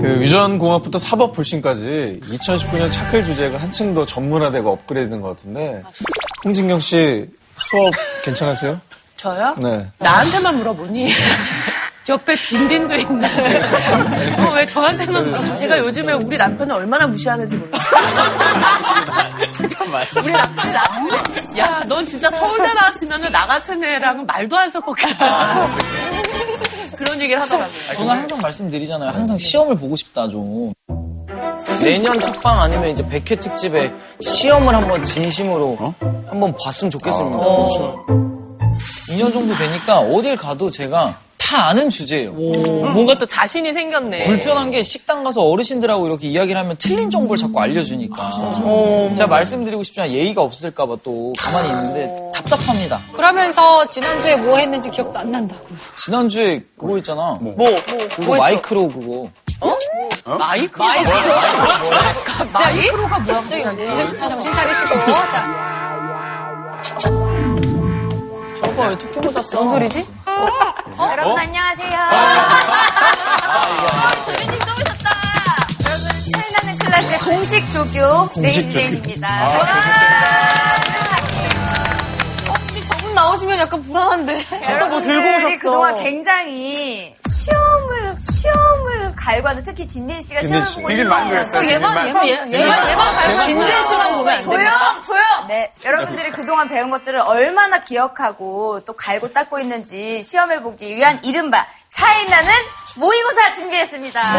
그 유전공학부터 사법 불신까지 2019년 차클 주제가 한층 더 전문화되고 업그레이드된 것 같은데 홍진경 씨 수업 괜찮으세요? 저요? 네. 나한테만 물어보니? 옆에 딘딘도 있는데 어, 왜 저한테만 물어보 제가 요즘에 우리 남편을 얼마나 무시하는지 몰라요. 잠깐만. 우리 남편이 나, 야, 넌 진짜 서울대 나왔으면 나 같은 애랑은 말도 안 섞었겠다. 그런 얘기를 하더라고요. 저는 항상 말씀드리잖아요. 항상 시험을 보고 싶다 좀. 내년 첫방 아니면 이제 100회 특집에 시험을 한번 진심으로 한번 봤으면 좋겠습니다. 그렇죠. 2년 정도 되니까 어딜 가도 제가 다 아는 주제예요. 뭔가 또 자신이 생겼네. 불편한 게 식당 가서 어르신들하고 이렇게 이야기를 하면 틀린 정보를 자꾸 알려주니까. 제가 말씀드리고 싶지만 예의가 없을까봐 또 가만히 있는데 답답합니다. 그러면서 지난주에 뭐 했는지 기억도 안 난다고. 지난주에 그거 있잖아. 뭐, 뭐, 그거 뭐 했어? 마이크로 그거. 마이크? 마이크? 갑자기? 마이크로가 뭐야, 갑자기 갑자기? 정신 차리시고. 자, 저거 왜 토끼 모자 써? 뭔 소리지? 여러분 안녕하세요. 교수님 또 오셨다. 여러분 차이나는 클래스의 공식 조교 레인레인입니다. 저분 나오시면 약간 불안한데. 여러분들이 그동안 굉장히 시험을 시험을 갈구하는 특히 딘딘 씨가 딘딘 시험을 씨. 보고 딘딘 많이 그랬어요. 얘만, 얘만, 얘만, 얘만, 얘만 갈고 딘딘 씨만 보면 안 조용 됩니까? 조용. 네. 여러분들이 그동안 배운 것들을 얼마나 기억하고 또 갈고 닦고 있는지 시험해 보기 위한 이른바 차이나는 모의고사 준비했습니다.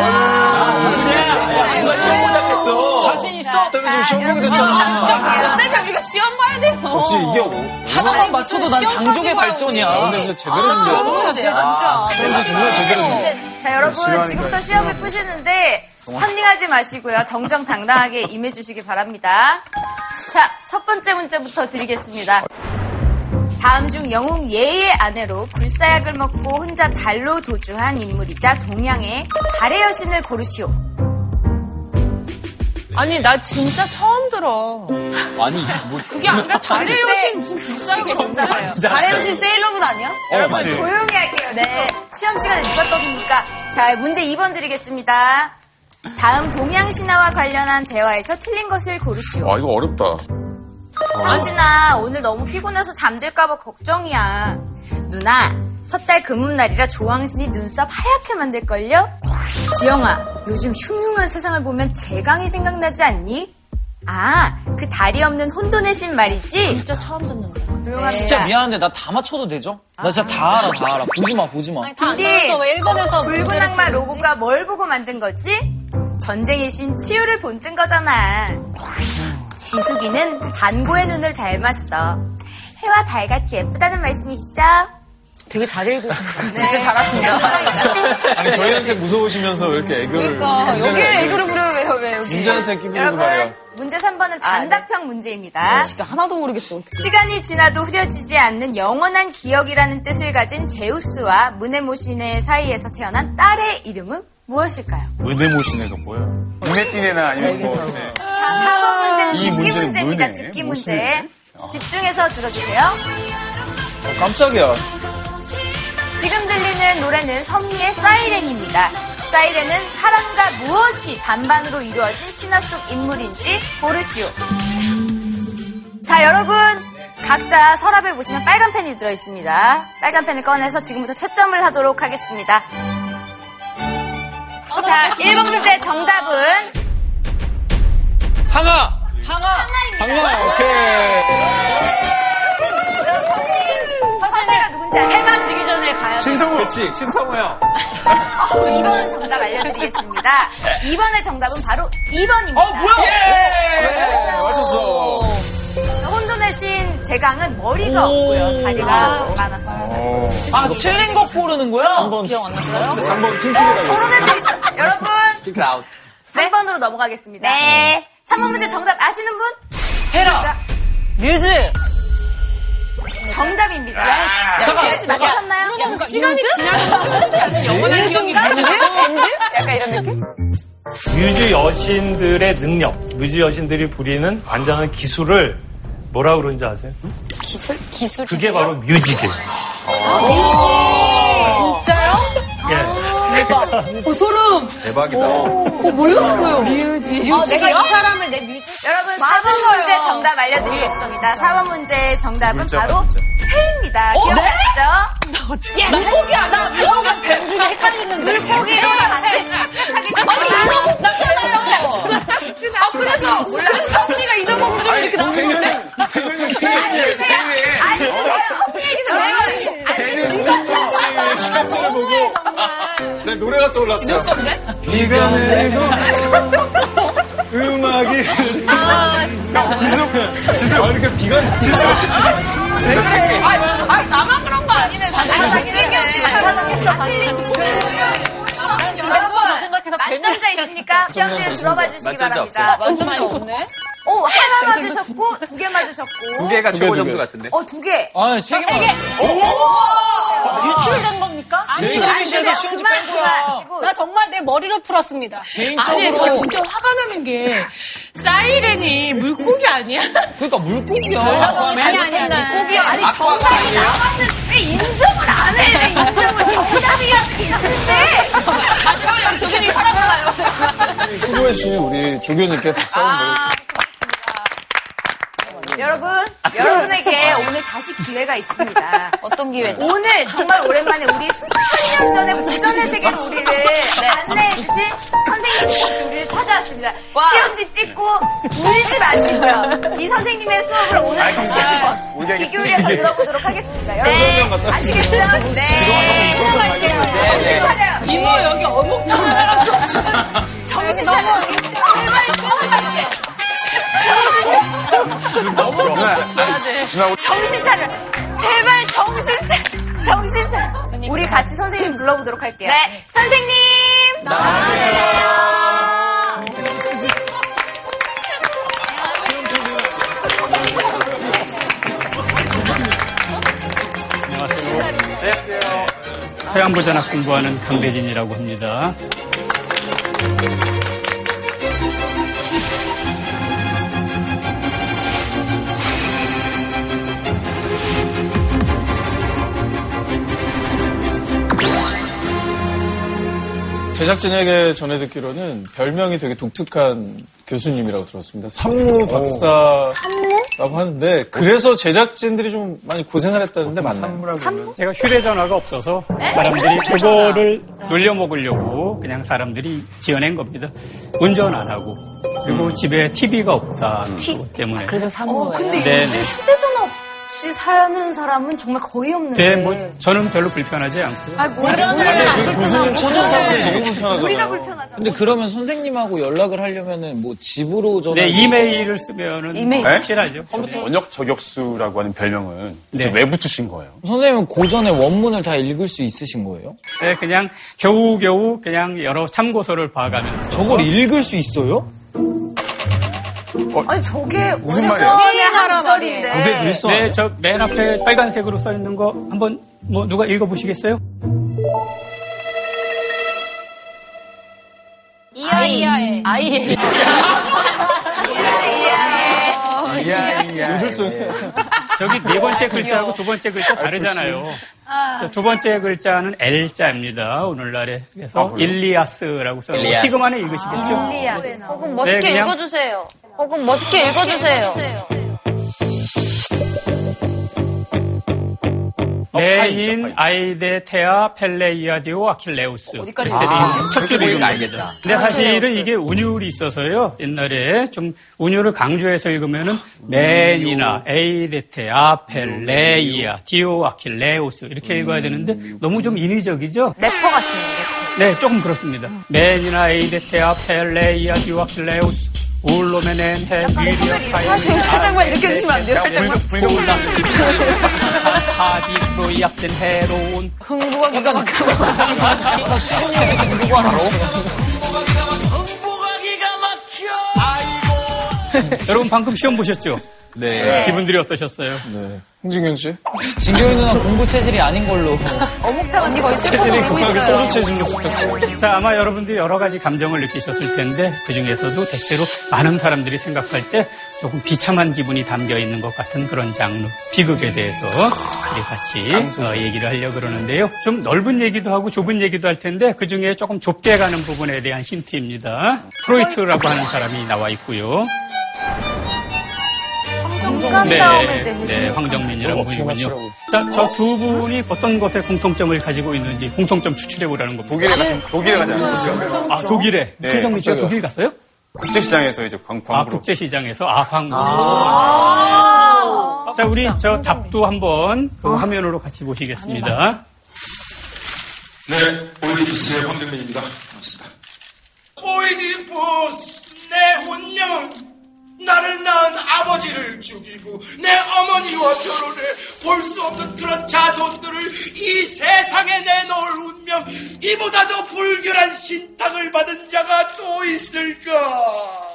누가 시험 보자겠어. 자신 있어? 때문에 지금 시험 보게 여러분, 됐잖아. 때문에 우리가 시험 봐야 돼요. 혹시 이게 오- 하나만 맞춰도 난 장족의 발전이야. 근데 진짜 제대로 준비했어. 진짜. 시험지 정말 제대로 준비했어. 자, 여러분, 지금부터 시험을 푸시는데, 컨닝하지 마시고요. 정정당당하게 임해주시기 바랍니다. 자, 첫 번째 문제부터 드리겠습니다. 다음 중 영웅 예의 아내로 굴사약을 먹고 혼자 달로 도주한 인물이자 동양의 달의 여신을 고르시오. 아니, 나 진짜 처음 들어. 아니, 뭐. 그게 아니라 달의 여신 무슨 불쌍해. 계셨잖아요. 달의 여신 세일러문 아니야? 여러분, 그치. 조용히 할게요. 네. 시험 시간에 누가 떠듭니까? 자, 문제 2번 드리겠습니다. 다음 동양 신화와 관련한 대화에서 틀린 것을 고르시오. 와, 이거 어렵다. 서진아, 오늘 너무 피곤해서 잠들까봐 걱정이야. 누나, 섣달 금음날이라 조왕신이 눈썹 하얗게 만들걸요? 지영아, 요즘 흉흉한 세상을 보면 재강이 생각나지 않니? 아, 그 다리 없는 혼돈의 신 말이지? 진짜 처음 듣는데. 조용합니다. 진짜 미안한데 나 다 맞춰도 되죠? 나 진짜 다 알아, 다 알아. 보지 마, 보지 마. 왜 일본에서 붉은 악마? 로고가 뭘 보고 만든 거지? 전쟁의 신 치유를 본뜬 거잖아. 지숙이는 반고의 눈을 닮았어. 해와 달같이 예쁘다는 말씀이시죠? 되게 잘 읽으신다. 진짜 잘하신다. 아니, 저희한테 무서우시면서 왜 이렇게 애교를. 그러니까, 여기에 애교를 부려요, 왜, 왜, 여기. 문제한테 여러분, 말이야. 문제 3번은 단답형 문제입니다. 진짜 하나도 모르겠어, 어떻게. 시간이 지나도 흐려지지 않는 영원한 기억이라는 뜻을 가진 제우스와 무네모시네 사이에서 태어난 딸의 이름은 무엇일까요? 무대모시네가 뭐야? 눈에 띄네나 아니면 뭐. 네. 자, 4번 문제는 이 듣기 문제는 문제입니다. 뭐네? 듣기? 문제. 집중해서 들어주세요. 어, 깜짝이야. 지금 들리는 노래는 선미의 사이렌입니다. 사이렌은 사람과 무엇이 반반으로 이루어진 신화 속 인물인지 고르시오. 자, 여러분. 각자 서랍에 보시면 빨간 펜이 들어있습니다. 빨간 펜을 꺼내서 지금부터 채점을 하도록 하겠습니다. 자, 1번 문제 정답은 항아! 항아! 항아, 오케이. 아세요? 해가 지기 전에 가야 돼. 신성우! 그렇지, 신성우야. 2번 정답 알려드리겠습니다. 2번의 정답은 바로 2번입니다. 어, 뭐야? 예! 맞췄어. 혼돈의 신 제강은 머리가 없고요. 다리가 많았어요. 아, 틀린 거 고르는 거야? 3번. 기억 안 났어요? 3번 핑크가 저런 애도 있어. 여러분, 핑크 아웃. 3번으로 넘어가겠습니다. 네. 3번 문제 정답 아시는 분? 헤라! 뮤즈. 정답입니다. 야, 지현 씨 맞추셨나요? 시간이 지나면 영원한 기억이? 뮤즈? 약간 이런 느낌? 뮤즈 여신들의 능력, 뮤즈 여신들이 부리는 완전한 기술을 뭐라 그러는지 아세요? 기술? 기술? 그게 바로 뮤직이에요. 진짜요? 예. 오, 소름. 대박이다. 어, 몰랐어요. 뮤지. 어, 내가 이 사람을 내 뮤직. 여러분, 4번 문제 정답 알려드리겠습니다. 4번 문제의 정답은 바로. 새입니다. 기억나시죠? 물고기야. 나 물고기 뱀 중에 헷갈리는데. 물고기로 착각하기 쉽지만 나잖아요. 아, 그래서, 그래서 이동범 중 이렇게 나오는데. 세명이 생일이에요, 생일. 아니, 왜 씨, 시간표를 보고. 내 노래가 떠올랐어요. 비가 내리고 음악이 지수 아, 이렇게 비가 내- 지수 지수 아, 나만 그런 거 아니네. 씨 잘하겠어. 여러분, 만점자 있으니까 시험지를 들어봐 주시기 바랍니다. 만점이 없네. 오, 하나 맞으셨고, 두 개 맞으셨고. 두 개가 두 개, 최고 두 점수 개. 같은데. 어, 두 개. 아, 세 개만. 유출된 겁니까? 아니, 개인 안 돼요. 점수에서 시험지 그만, 뺀 거야. 나 정말 내 머리로 풀었습니다. 아니, 저 진짜 화가 나는 게, 사이렌이 물고기 아니야? 그러니까 물고기야. 아니, 아니, 아니. 물고기야. 아니, 정답이 나왔는데 왜 인정을 안 해? 왜 인정을 정답이라는 게 있는데. 마지막에 우리 조교님이 화나 몰라요. 수고해 주신 우리 조교님께 박수 한번 보내주세요. 여러분, 여러분에게 오늘 다시 기회가 있습니다. 어떤 기회죠? 오늘 정말 오랜만에 우리 수천 년 전에 도전의 세계로 우리를 안내해 주실 선생님이 우리를 찾아왔습니다. 시험지 찍고 울지 마시고요. 이 선생님의 수업을 오늘 다시 한번 귀 기울여서 들어보도록 하겠습니다. 여러분 아시겠죠? 네. 들어갈게요. 정신 차려요. 이모 여기 어묵탕 말았어. 정신 차려요. 제발 그만 하세요. 누나, 정신 차려. 제발 정신 차려. 정신 차려. 우리 같이 선생님 불러보도록 할게요. 네. 선생님! 서양보전학 공부하는 강대진이라고 합니다. 제작진에게 전해 듣기로는 별명이 되게 독특한 교수님이라고 들었습니다. 산무 박사라고 하는데 그래서 제작진들이 좀 많이 고생을 했다는데 맞나요? 제가 휴대전화가 없어서 사람들이 그거를 놀려 먹으려고 그냥 사람들이 지어낸 겁니다. 운전 안 하고 그리고 집에 TV가 없다 그것 때문에. 그래서 사무예요. 근데 네, 요즘 네. 휴대전화 없 이 사는 사람은 정말 거의 없는데. 네, 뭐 저는 별로 불편하지 않고요. 아, 우리가, 그 교수님 사람은 지금 불편하잖아요. 우리가 불편하잖아. 근데 그러면 선생님하고 연락을 하려면은 뭐 집으로 전화. 네, 이메일을 쓰면은 이메일. 확실하죠. 원역 저격수라고 하는 별명은 네. 네. 왜 붙으신 거예요? 선생님은 고전의 원문을 다 읽을 수 있으신 거예요? 네, 그냥 겨우겨우 그냥 여러 참고서를 봐가면서 저걸 읽을 수 있어요? 아니, 저게 무슨 오전의 말이야? 한 구절인데. 그게 네, 저 맨 앞에 빨간색으로 써 있는 거 한번 뭐 누가 읽어 보시겠어요? 이야 이야의. 아이의. 이야, 이야. 요들송 저기 네 번째 글자하고 두 번째 글자 다르잖아요. 저두 번째 글자는 L자입니다. 오늘날에 그래서 아? 일리아스라고 써요. 일리아스. 안에 읽으시겠죠? 혹은 멋있게 네, 그냥- 읽어주세요. 혹은 멋있게 읽어주세요. 메인 아이데 테아 펠레 이아디오 아킬레우스. 어디까지? 이제 첫 읽으면 알겠다. 근데 사실은 이게 운율이 있어서요. 옛날에 좀 운율을 강조해서 읽으면은 맨이나 에이데테 아 펠레 이아 디오 아킬레우스 이렇게 읽어야 되는데 너무 좀 인위적이죠? 래퍼 같은 거. 네, 조금 그렇습니다. 맨이나 에이데테 아 펠레 이아 디오 아킬레우스 울로메넨 해 미리어 살짝만 이렇게 해주시면 안 돼요? 살짝만. 하디 프로이압된 해로운 흥부가 기가 막혀. 여러분 방금 시험 보셨죠? 네. 기분들이 어떠셨어요? 네. 홍진경 씨? 진경이 누나 공부 체질이 아닌 걸로. 어묵탕 언니 거의 체질이 급하게 소주 체질로 바뀌었어요. 자, 아마 여러분들이 여러 가지 감정을 느끼셨을 텐데 그 중에서도 대체로 많은 사람들이 생각할 때 조금 비참한 기분이 담겨 있는 것 같은 그런 장르 비극에 대해서 우리 같이 어, 얘기를 하려고 그러는데요. 좀 넓은 얘기도 하고 좁은 얘기도 할 텐데 그 중에 조금 좁게 가는 부분에 대한 힌트입니다. 프로이트라고 하는 사람이 나와 있고요. 싸움에 대해서. 네, 황정민이라는 어떻게 분이군요. 자, 저 두 분이 어떤 것에 공통점을 가지고 있는지 공통점 추출해 보라는 겁니다. 독일에 가신 독일에 가지 않으셨어요? 아, 독일에. 네, 황정민 씨가. 독일 갔어요? 국제시장에서 이제 광, 아. 국제시장에서 아, 광고. 자, 우리 저 답도 한번 그 화면으로 같이 보시겠습니다. 네, 오이디푸스의 황정민입니다. 반갑습니다. 오이디푸스, 내 운명은 나를 낳은 아버지를 죽이고 내 어머니와 결혼해 볼 수 없는 그런 자손들을 이 세상에 내놓을 운명 이보다 더 불결한 신탕을 받은 자가 또 있을까?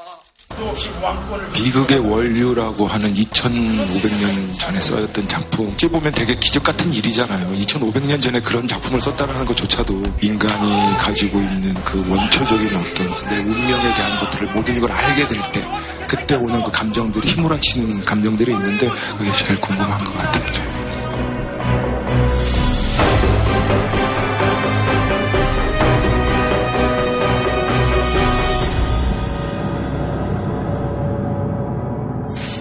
비극의 원류라고 하는 2500년 전에 써였던 작품. 어찌 보면 되게 기적 같은 일이잖아요. 2500년 전에 그런 작품을 썼다는 것조차도 인간이 가지고 있는 그 원초적인 어떤 내 운명에 대한 것들을 모든 걸 알게 될 때 그때 오는 그 감정들이 휘몰아치는 감정들이 있는데 그게 제일 궁금한 것 같아요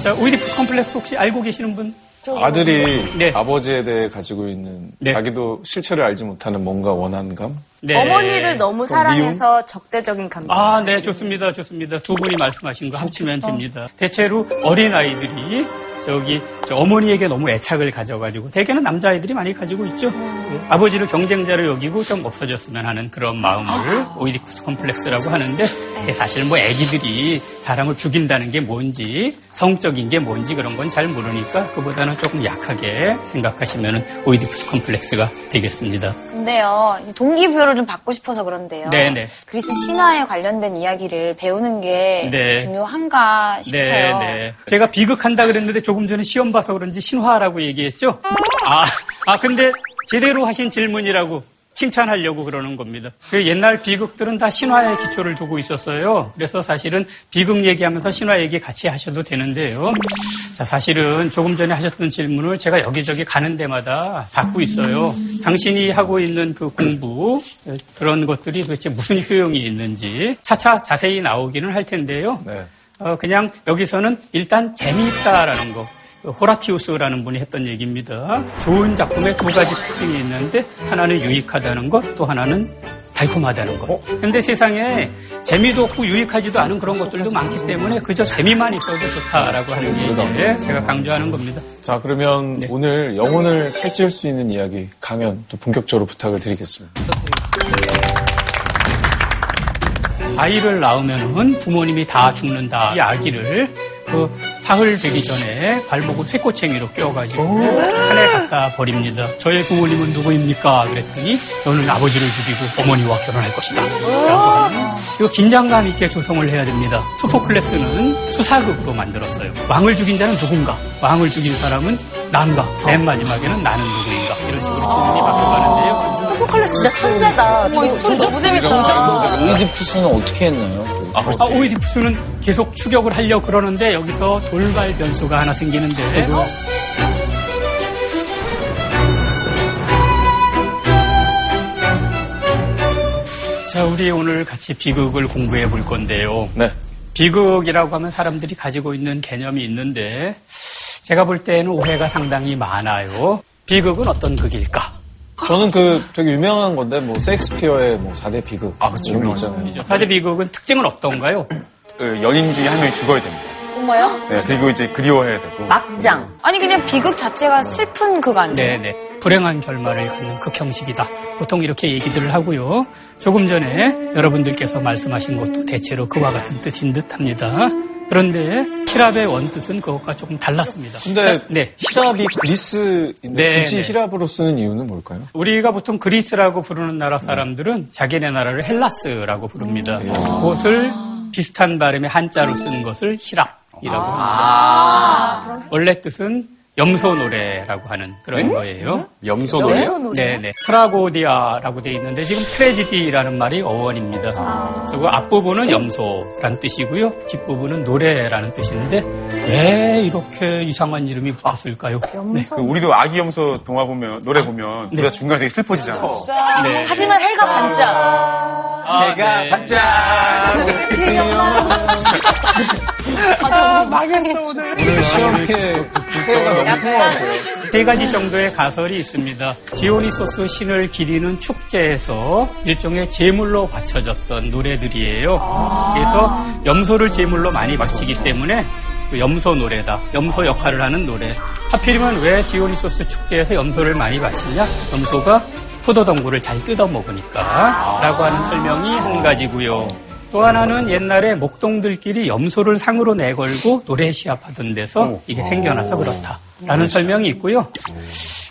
자, 오이디푸스 컴플렉스 혹시 알고 계시는 분? 아들이 네. 아버지에 대해 가지고 있는 네. 자기도 실체를 알지 못하는 뭔가 원한감? 네. 어머니를 너무 사랑해서 적대적인 감정. 아, 네, 좋습니다. 좋습니다. 두 분이 말씀하신 거 합치면 됩니다. 대체로 어린 아이들이 저기 저 어머니에게 너무 애착을 가져가지고 대개는 남자아이들이 많이 가지고 있죠. 예, 아버지를 경쟁자로 여기고 좀 없어졌으면 하는 그런 마음을 오이디푸스 컴플렉스라고 하는데 예, 사실 뭐 애기들이 사람을 죽인다는 게 뭔지 성적인 게 뭔지 그런 건 잘 모르니까 그보다는 조금 약하게 생각하시면 오이디푸스 컴플렉스가 되겠습니다. 근데요, 동기부여를 좀 받고 싶어서 그런데요. 네네. 그리스 신화에 관련된 이야기를 배우는 게 네. 중요한가 싶어요. 네, 네. 제가 비극한다 그랬는데 조금 전에 시험 봐서 그런지 신화라고 얘기했죠? 아, 아, 근데 제대로 하신 질문이라고 칭찬하려고 그러는 겁니다. 그 옛날 비극들은 다 신화에 기초를 두고 있었어요. 그래서 사실은 비극 얘기하면서 신화 얘기 같이 하셔도 되는데요. 자, 사실은 조금 전에 하셨던 질문을 제가 여기저기 가는 데마다 받고 있어요. 당신이 하고 있는 그 공부, 그런 것들이 도대체 무슨 효용이 있는지 차차 자세히 나오기는 할 텐데요. 네. 어, 그냥 여기서는 일단 재미있다라는 거. 그 호라티우스라는 분이 했던 얘기입니다. 좋은 작품에 두 가지 특징이 있는데 하나는 유익하다는 것, 또 하나는 달콤하다는 것. 근데 세상에 재미도 없고 유익하지도 않은 그런 것들도 많기 때문에 그저 재미만 있어도 좋다라고 하는 게 이제 제가 강조하는 겁니다. 자, 그러면 네. 오늘 영혼을 살찔 수 있는 이야기 강연 또 본격적으로 부탁을 드리겠습니다. 아이를 낳으면은 부모님이 다 죽는다. 이 아기를 그 사흘 되기 전에 발목을 쇠꼬챙이로 껴가지고 산에 갖다 버립니다. 저의 부모님은 누구입니까? 그랬더니 너는 아버지를 죽이고 어머니와 결혼할 것이다. 라고 하는 이거 긴장감 있게 조성을 해야 됩니다. 소포클레스는 수사극으로 만들었어요. 왕을 죽인 자는 누군가? 왕을 죽인 사람은 난가? 맨 마지막에는 나는 누구인가? 이런 식으로 질문이 바뀌어가는데요. 소포클레스 진짜 천재다. 어머, 이 스토리 너무 재밌다. 오이디푸스는 어떻게 했나요? 아, 오이디푸스는 계속 추격을 하려고 그러는데 여기서 돌발 변수가 하나 생기는데 자, 우리 오늘 같이 비극을 공부해 볼 건데요. 네. 비극이라고 하면 사람들이 가지고 있는 개념이 있는데 제가 볼 때는 오해가 상당히 많아요. 비극은 어떤 극일까? 저는 그 되게 유명한 건데 뭐 셰익스피어의 뭐 4대 비극 아, 그쵸, 이런 거 있잖아요. 사대 비극은 특징은 어떤가요? 그 연인 중에 한 명이 죽어야 됩니다. 정말요? 네, 그리고 이제 그리워해야 되고. 막장. 아니, 그냥 비극 자체가 슬픈 극 아니에요? 네네. 불행한 결말을 갖는 극 형식이다. 보통 이렇게 얘기들을 하고요. 조금 전에 여러분들께서 말씀하신 것도 대체로 그와 같은 뜻인 듯 합니다. 그런데 희랍의 원뜻은 그것과 조금 달랐습니다. 근데 자, 네. 희랍이 그리스인데 네, 굳이 네. 희랍으로 쓰는 이유는 뭘까요? 우리가 보통 그리스라고 부르는 나라 사람들은 자기네 나라를 헬라스라고 부릅니다. 그것을 비슷한 발음의 한자로 쓴 것을 희랍. 합니다. 원래 뜻은 염소 노래라고 하는 그런 거예요. 염소 노래? 네 네. τραγῳδία라고 돼 있는데 지금 tragedy라는 말이 어원입니다. 저거 앞부분은 염소란 뜻이고요. 뒷부분은 노래라는 뜻인데 왜 이렇게 이상한 이름이 붙었을까요? 네. 그 우리도 아기 염소 동화 보면 노래 보면 우리가 중간에 되게 슬퍼지잖아. 네. 하지만 해가 반짝. 해가 네. 오늘 시험에 해가 너무 세 가지 정도의 가설이 있습니다. 디오니소스 신을 기리는 축제에서 일종의 제물로 바쳐졌던 노래들이에요. 그래서 염소를 제물로 많이 바치기 때문에 그 염소 노래다. 염소 역할을 하는 노래. 하필이면 왜 디오니소스 축제에서 염소를 많이 바치냐? 염소가 포도덩굴을 잘 뜯어 먹으니까. 라고 하는 설명이 한 가지고요. 또 하나는 옛날에 목동들끼리 염소를 상으로 내걸고 노래 시합하던 데서 이게 생겨나서 그렇다라는 설명이 있고요.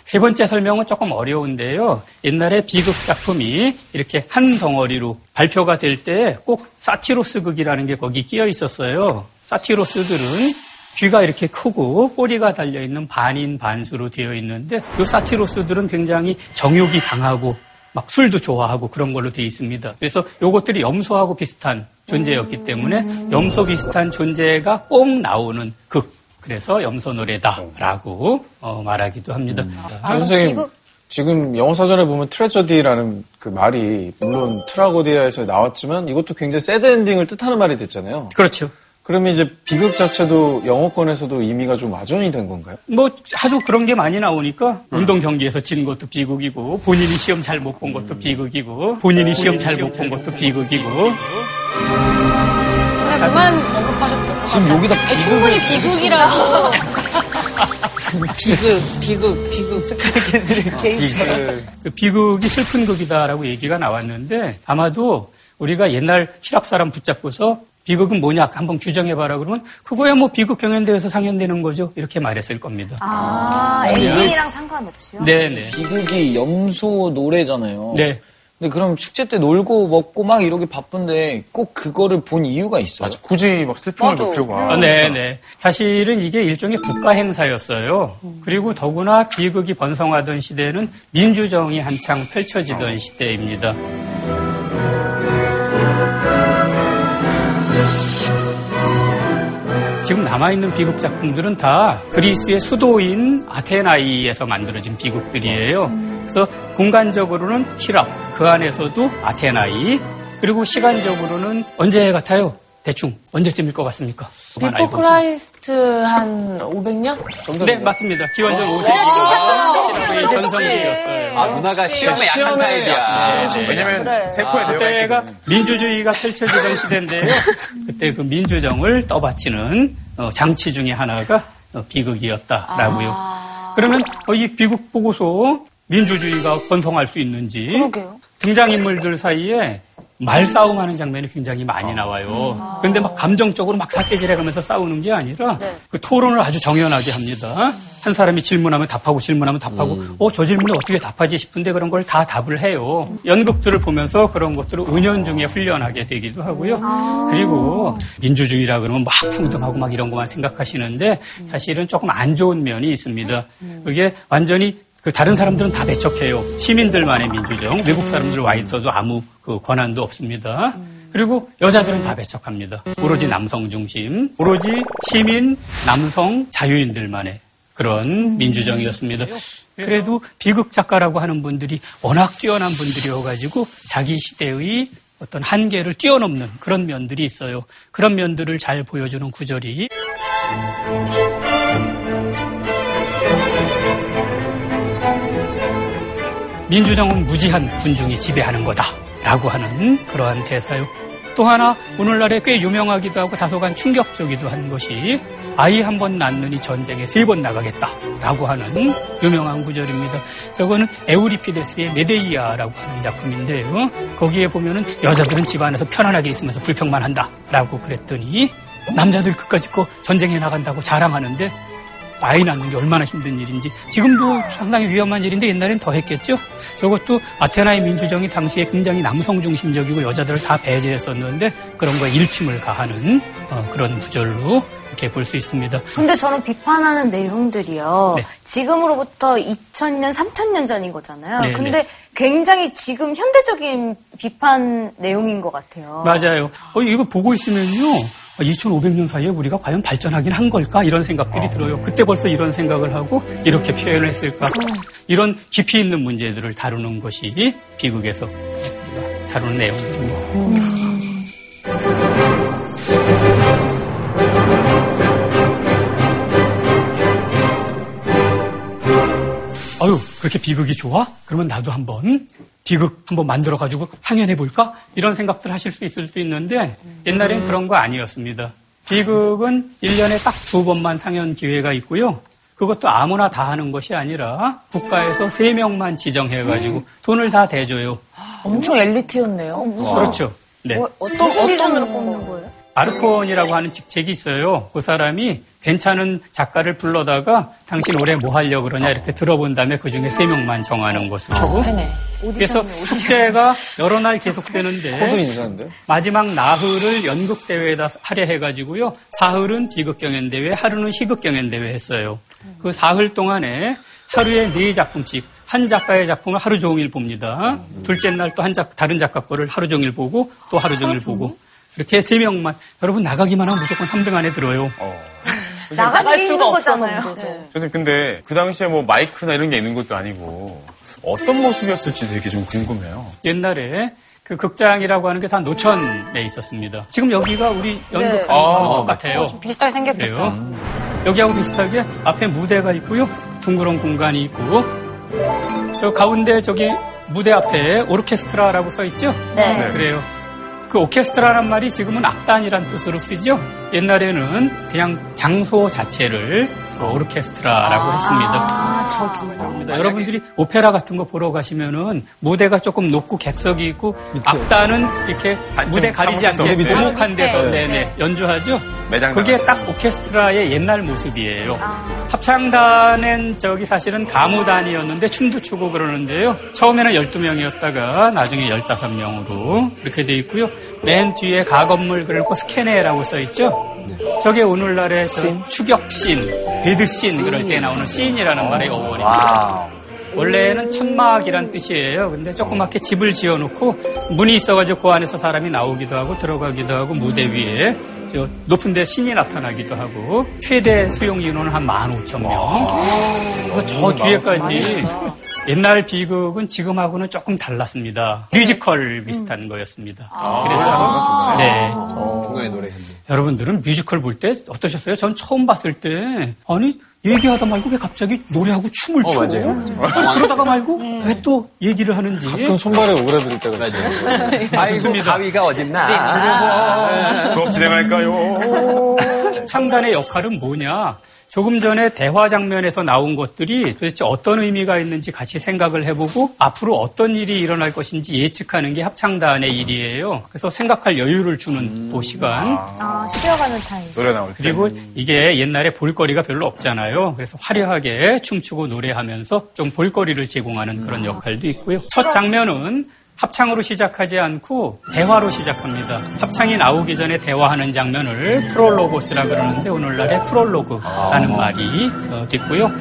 세 번째 설명은 조금 어려운데요. 옛날에 비극 작품이 이렇게 한 덩어리로 발표가 될 때 꼭 사티로스 극이라는 게 거기 끼어 있었어요. 사티로스들은 귀가 이렇게 크고 꼬리가 달려 있는 반인 반수로 되어 있는데 이 사티로스들은 굉장히 정욕이 강하고 막 술도 좋아하고 그런 걸로 되어 있습니다. 그래서 요것들이 염소하고 비슷한 존재였기 때문에 염소 비슷한 존재가 꼭 나오는 극. 그래서 염소 노래다라고 어, 말하기도 합니다. 아, 선생님 지금 영어 사전에 보면 tragedy라는 그 말이 물론 트라고디아에서 나왔지만 이것도 굉장히 sad ending을 뜻하는 말이 됐잖아요. 그렇죠. 그러면 이제 비극 자체도 영어권에서도 의미가 좀 와전이 된 건가요? 뭐 하도 그런 게 많이 나오니까 운동 경기에서 진 것도 비극이고 본인이 시험 잘 못 본 것도 비극이고 본인이 시험 잘 못 본 것도 비극이고 그냥 그만 언급하셔도 될것 지금 같아요. 여기다 네, 충분히 비극이라서. 비극, 비극, 비극. 그 비극이 슬픈 극이다라고 얘기가 나왔는데 아마도 우리가 옛날 실학 사람 붙잡고서 비극은 뭐냐 한번 규정해봐라 그러면 그거야 뭐 비극 경연대회에서 상연되는 거죠 이렇게 말했을 겁니다. 아, 엔딩이랑 상관없이요? 네네. 비극이 염소 노래잖아요. 네. 근데 그럼 축제 때 놀고 먹고 막 이러기 바쁜데 꼭 그거를 본 이유가 있어요? 맞아. 굳이 막 슬픔을 볼 필요가. 아, 네네. 사실은 이게 일종의 국가 행사였어요. 그리고 더구나 비극이 번성하던 시대는 민주정이 한창 펼쳐지던 시대입니다. 지금 남아있는 비극 작품들은 다 그리스의 수도인 아테나이에서 만들어진 비극들이에요. 그래서 공간적으로는 희랍, 그 안에서도 아테나이, 그리고 시간적으로는 언제 같아요? 대충 언제쯤일 것 같습니까? Before. Christ 한 500년? 네, 맞습니다. 기원전 5세기. 칭찬 전성기였어요. 아, 누나가 시험에 약한 타입이야. 왜냐면 세포에 내려가 그때가. 민주주의가 펼쳐지던 시대인데요. 그때 그 민주정을 떠받치는 어, 장치 중에 하나가 어, 비극이었다라고요. 그러면 어, 이 비극 보고서 민주주의가 번성할 수 있는지 그러게요. 등장인물들 사이에 말싸움하는 장면이 굉장히 많이 나와요. 그런데 막 감정적으로 막 삿대질해가면서 싸우는 게 아니라 그 토론을 아주 정연하게 합니다. 한 사람이 질문하면 답하고 질문하면 답하고 어저 질문에 어떻게 답하지 싶은데 그런 걸 다 답을 해요. 연극들을 보면서 그런 것들을 은연중에 훈련하게 되기도 하고요. 그리고 민주주의라 그러면 막 평등하고 막 이런 것만 생각하시는데 사실은 조금 안 좋은 면이 있습니다. 그게 완전히 그 다른 사람들은 다 배척해요. 시민들만의 민주정. 외국 사람들 와 있어도 아무 그 권한도 없습니다. 그리고 여자들은 다 배척합니다. 오로지 남성 중심, 오로지 시민, 남성, 자유인들만의 그런 민주정이었습니다. 그래도 비극 작가라고 하는 분들이 워낙 뛰어난 분들이어가지고 자기 시대의 어떤 한계를 뛰어넘는 그런 면들이 있어요. 그런 면들을 잘 보여주는 구절이 민주정은 무지한 군중이 지배하는 거다 라고 하는 그러한 대사요. 또 하나 오늘날에 꽤 유명하기도 하고 다소간 충격적이기도 한 것이 아이 한 번 낳느니 전쟁에 세 번 나가겠다라고 하는 유명한 구절입니다. 저거는 에우리피데스의 메데이아라고 하는 작품인데요. 거기에 보면은 여자들은 집안에서 편안하게 있으면서 불평만 한다라고 그랬더니 남자들 끝까지 거 전쟁에 나간다고 자랑하는데 아이 낳는 게 얼마나 힘든 일인지 지금도 상당히 위험한 일인데 옛날엔 더 했겠죠. 저것도 아테나의 민주정이 당시에 굉장히 남성 중심적이고 여자들을 다 배제했었는데 그런 거에 일침을 가하는 어, 그런 구절로 이렇게 볼 수 있습니다. 근데 저는 비판하는 내용들이요. 네. 지금으로부터 2000년, 3000년 전인 거잖아요. 네, 근데 네. 굉장히 지금 현대적인 비판 내용인 것 같아요. 맞아요. 어, 이거 보고 있으면요. 2500년 사이에 우리가 과연 발전하긴 한 걸까? 이런 생각들이 들어요. 그때 벌써 이런 생각을 하고 이렇게 표현을 했을까? 이런 깊이 있는 문제들을 다루는 것이 비극에서 다루는 내용입니다. 아유, 그렇게 비극이 좋아? 그러면 나도 한번 비극 한번 만들어가지고 상연해볼까? 이런 생각들 하실 수 있을 수 있는데 옛날엔 그런 거 아니었습니다. 비극은 1년에 딱 두 번만 상연 기회가 있고요. 그것도 아무나 다 하는 것이 아니라 국가에서 세 명만 지정해가지고 돈을 다 대줘요. 엄청 엘리트였네요. 그렇죠. 네. 뭐, 어떤 기준으로 뽑는 거예요? 아르콘이라고 하는 직책이 있어요. 그 사람이 괜찮은 작가를 불러다가 당신 올해 뭐 하려고 그러냐 이렇게 들어본 다음에 그 중에 세 명만 정하는 것으로. 그래서 축제가 여러 날 계속되는데? 마지막 나흘을 연극 대회에다 하려 해가지고요. 사흘은 비극 경연 대회, 하루는 희극 경연 대회 했어요. 그 사흘 동안에 하루에 네 작품씩 한 작가의 작품을 하루 종일 봅니다. 둘째 날 또 한 작, 다른 작가 거를 하루 종일 보고 또 하루 종일 보고. 이렇게 세 명만. 여러분 나가기만 하면 무조건 3등 안에 들어요. 게 힘든 없어서 거잖아요. 문제죠. 선생님 근데 그 당시에 뭐 마이크나 이런 게 있는 것도 아니고 어떤 모습이었을지 되게 좀 궁금해요. 옛날에 그 극장이라고 하는 게 다 노천에 있었습니다. 지금 여기가 우리 연극 네. 아, 똑같아요. 비슷하게 생겼겠죠. 그래요. 여기하고 비슷하게 앞에 무대가 있고요. 둥그런 공간이 있고 저 가운데 저기 무대 앞에 오르케스트라라고 써 있죠? 네. 네. 그래요. 그 오케스트라란 말이 지금은 악단이란 뜻으로 쓰죠. 옛날에는 그냥 장소 자체를 오르케스트라라고 했습니다. 아, 저기. 그렇습니다. 여러분들이 오페라 같은 거 보러 가시면은 무대가 조금 높고 객석이 있고 악단은 이렇게 무대 가리지 않게. 두목한 데서 밑에. 네네 네. 연주하죠. 매장 그게. 딱 오케스트라의 옛날 모습이에요. 합창단은 저기 사실은 가무단이었는데 춤도 추고 그러는데요. 처음에는 12명이었다가 나중에 15명으로 이렇게 돼 있고요. 맨 뒤에 가건물 그리고 스캐네라고 써 있죠. 저게 오늘날의 저 추격신, 베드신 그럴 때 나오는 씬이라는 말의 어원입니다. 원래는 천막이란 뜻이에요. 근데 조그맣게 집을 지어놓고 문이 있어가지고 그 안에서 사람이 나오기도 하고 들어가기도 하고 무대 위에 저 높은 데 신이 나타나기도 하고 최대 수용 인원은 한 15,000명. 저 뒤에까지 옛날 비극은 지금하고는 조금 달랐습니다. 뮤지컬 비슷한 거였습니다. 그래서 네. 중간에 노래했네. 여러분들은 뮤지컬 볼 때 어떠셨어요? 전 처음 봤을 때 아니 얘기하다 말고 왜 갑자기 노래하고 춤을 춰? 맞아요. 아니, 그러다가 말고 왜또 얘기를 하는지 가끔 손발에 오그라들 때가 있어요. 아이고. 가위가 어딨나? 수업 진행할까요? 창단의 역할은 뭐냐? 조금 전에 대화 장면에서 나온 것들이 도대체 어떤 의미가 있는지 같이 생각을 해보고 앞으로 어떤 일이 일어날 것인지 예측하는 게 합창단의 일이에요. 그래서 생각할 여유를 주는 그 시간. 아, 쉬어가는 타임. 노래 나올 때. 그리고 이게 옛날에 볼거리가 별로 없잖아요. 그래서 화려하게 춤추고 노래하면서 좀 볼거리를 제공하는 그런 역할도 있고요. 첫 장면은 합창으로 시작하지 않고 대화로 시작합니다. 합창이 나오기 전에 대화하는 장면을 프롤로고스라 그러는데 오늘날의 프롤로그라는 말이 어, 됐고요.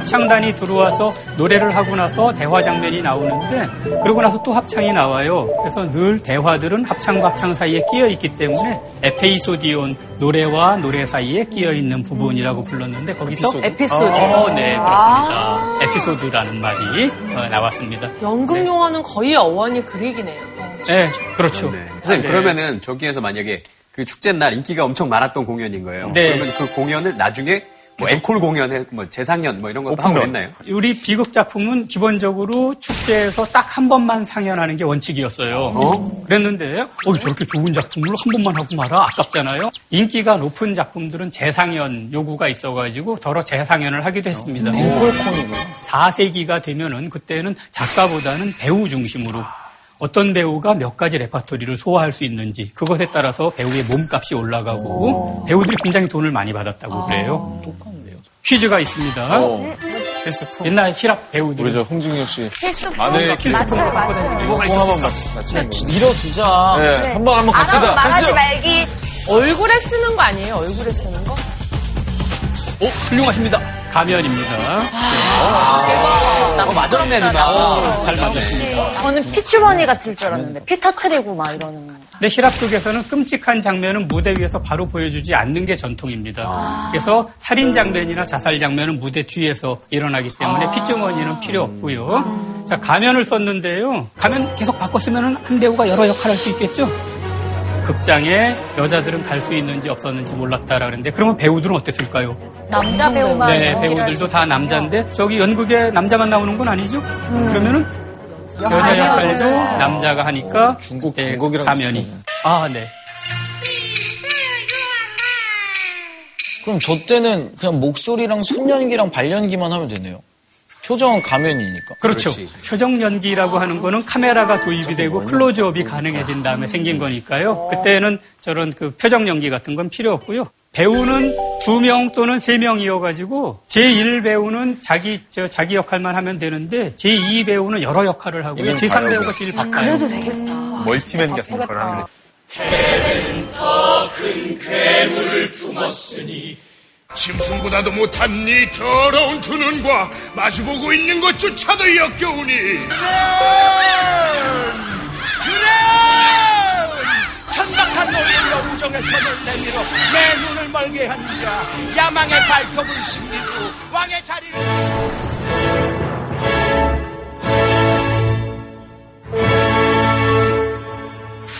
합창단이 들어와서 노래를 하고 나서 대화 장면이 나오는데 그러고 나서 또 합창이 나와요. 그래서 늘 대화들은 합창과 합창 사이에 끼어 있기 때문에 에페이소디온 노래와 노래 사이에 끼어 있는 부분이라고 불렀는데 거기서 에피소드. 어, 네 그렇습니다. 에피소드라는 말이 어, 나왔습니다. 연극 영화는 거의 어원이 그 얘기네요. 네, 그렇죠. 선생님 네. 그러면은 저기에서 만약에 그 축제 날 인기가 엄청 많았던 공연인 거예요. 네. 그러면 그 공연을 나중에 뭐 앵콜 공연에 뭐 재상연 뭐 이런 것도 하고 오픈런. 했나요? 우리 비극 작품은 기본적으로 축제에서 딱 한 번만 상연하는 게 원칙이었어요. 그랬는데, 어, 저렇게 좋은 작품을 한 번만 하고 말아? 아깝잖아요. 인기가 높은 작품들은 재상연 요구가 있어가지고 더러 재상연을 하기도 했습니다. 앵콜콘이고 4세기가 되면은 그때는 작가보다는 배우 중심으로 어떤 배우가 몇 가지 레파토리를 소화할 수 있는지 그것에 따라서 배우의 몸값이 올라가고 배우들이 굉장히 돈을 많이 받았다고 그래요. 퀴즈가 있습니다. 필수품. 옛날 히랍 배우들 우리 저 홍중혁 씨. 필수품. 마늘 맞춰요, 맞춰요. 이거 꼭 한번 같이 같이. 밀어주자. 네, 한번 한번 안 하고 갑시다. 말하지 가시죠. 말기. 얼굴에 쓰는 거 아니에요? 얼굴에 쓰는 거? 오, 훌륭하십니다. 가면입니다. 어, 맞았네, 누나. 잘 맞으십니다. 저는 핏주머니 같을 줄 알았는데 피 터트리고 막 이러는 거. 근데 히랍 쪽에서는 끔찍한 장면은 무대 위에서 바로 보여주지 않는 게 전통입니다. 그래서 살인 장면이나 자살 장면은 무대 뒤에서 일어나기 때문에 핏주머니는 필요 없고요. 자, 가면을 썼는데요. 가면 계속 바꿔 쓰면 한 배우가 여러 역할을 할 수 있겠죠? 극장에 여자들은 갈 수 있는지 없었는지 몰랐다라 그러는데 그러면 배우들은 어땠을까요? 남자 배우만 네, 배우들도 다 남자인데 저기 연극에 남자만 나오는 건 아니죠? 그러면은 여자 역할도 남자가 하니까 중국 네, 경극이랑 가면이. 아, 네. 그럼 저 때는 그냥 목소리랑 손연기랑 발연기만 하면 되네요. 표정은 가면이니까. 그렇죠. 표정 연기라고 하는 거는 카메라가 도입이 되고 클로즈업이 가능해진 다음에 생긴 거니까요. 그때는 저런 그 표정 연기 같은 건 필요 없고요. 배우는 두 명 또는 세 명이어가지고 제1 배우는 자기 저 자기 역할만 하면 되는데 제2 배우는 여러 역할을 하고요. 이건 제3 봐요. 배우가 제일 바빠요. 그래도 되겠다. 멀티맨 같은 걸 하는 거. 짐승보다도 못한 네 더러운 두 눈과 마주보고 있는 것조차도 역겨우니 그래 천박한 노래로 우정의 손을 내밀어 내 눈을 멀게 한 지야 야망의 발톱을 숨기고 왕의 자리를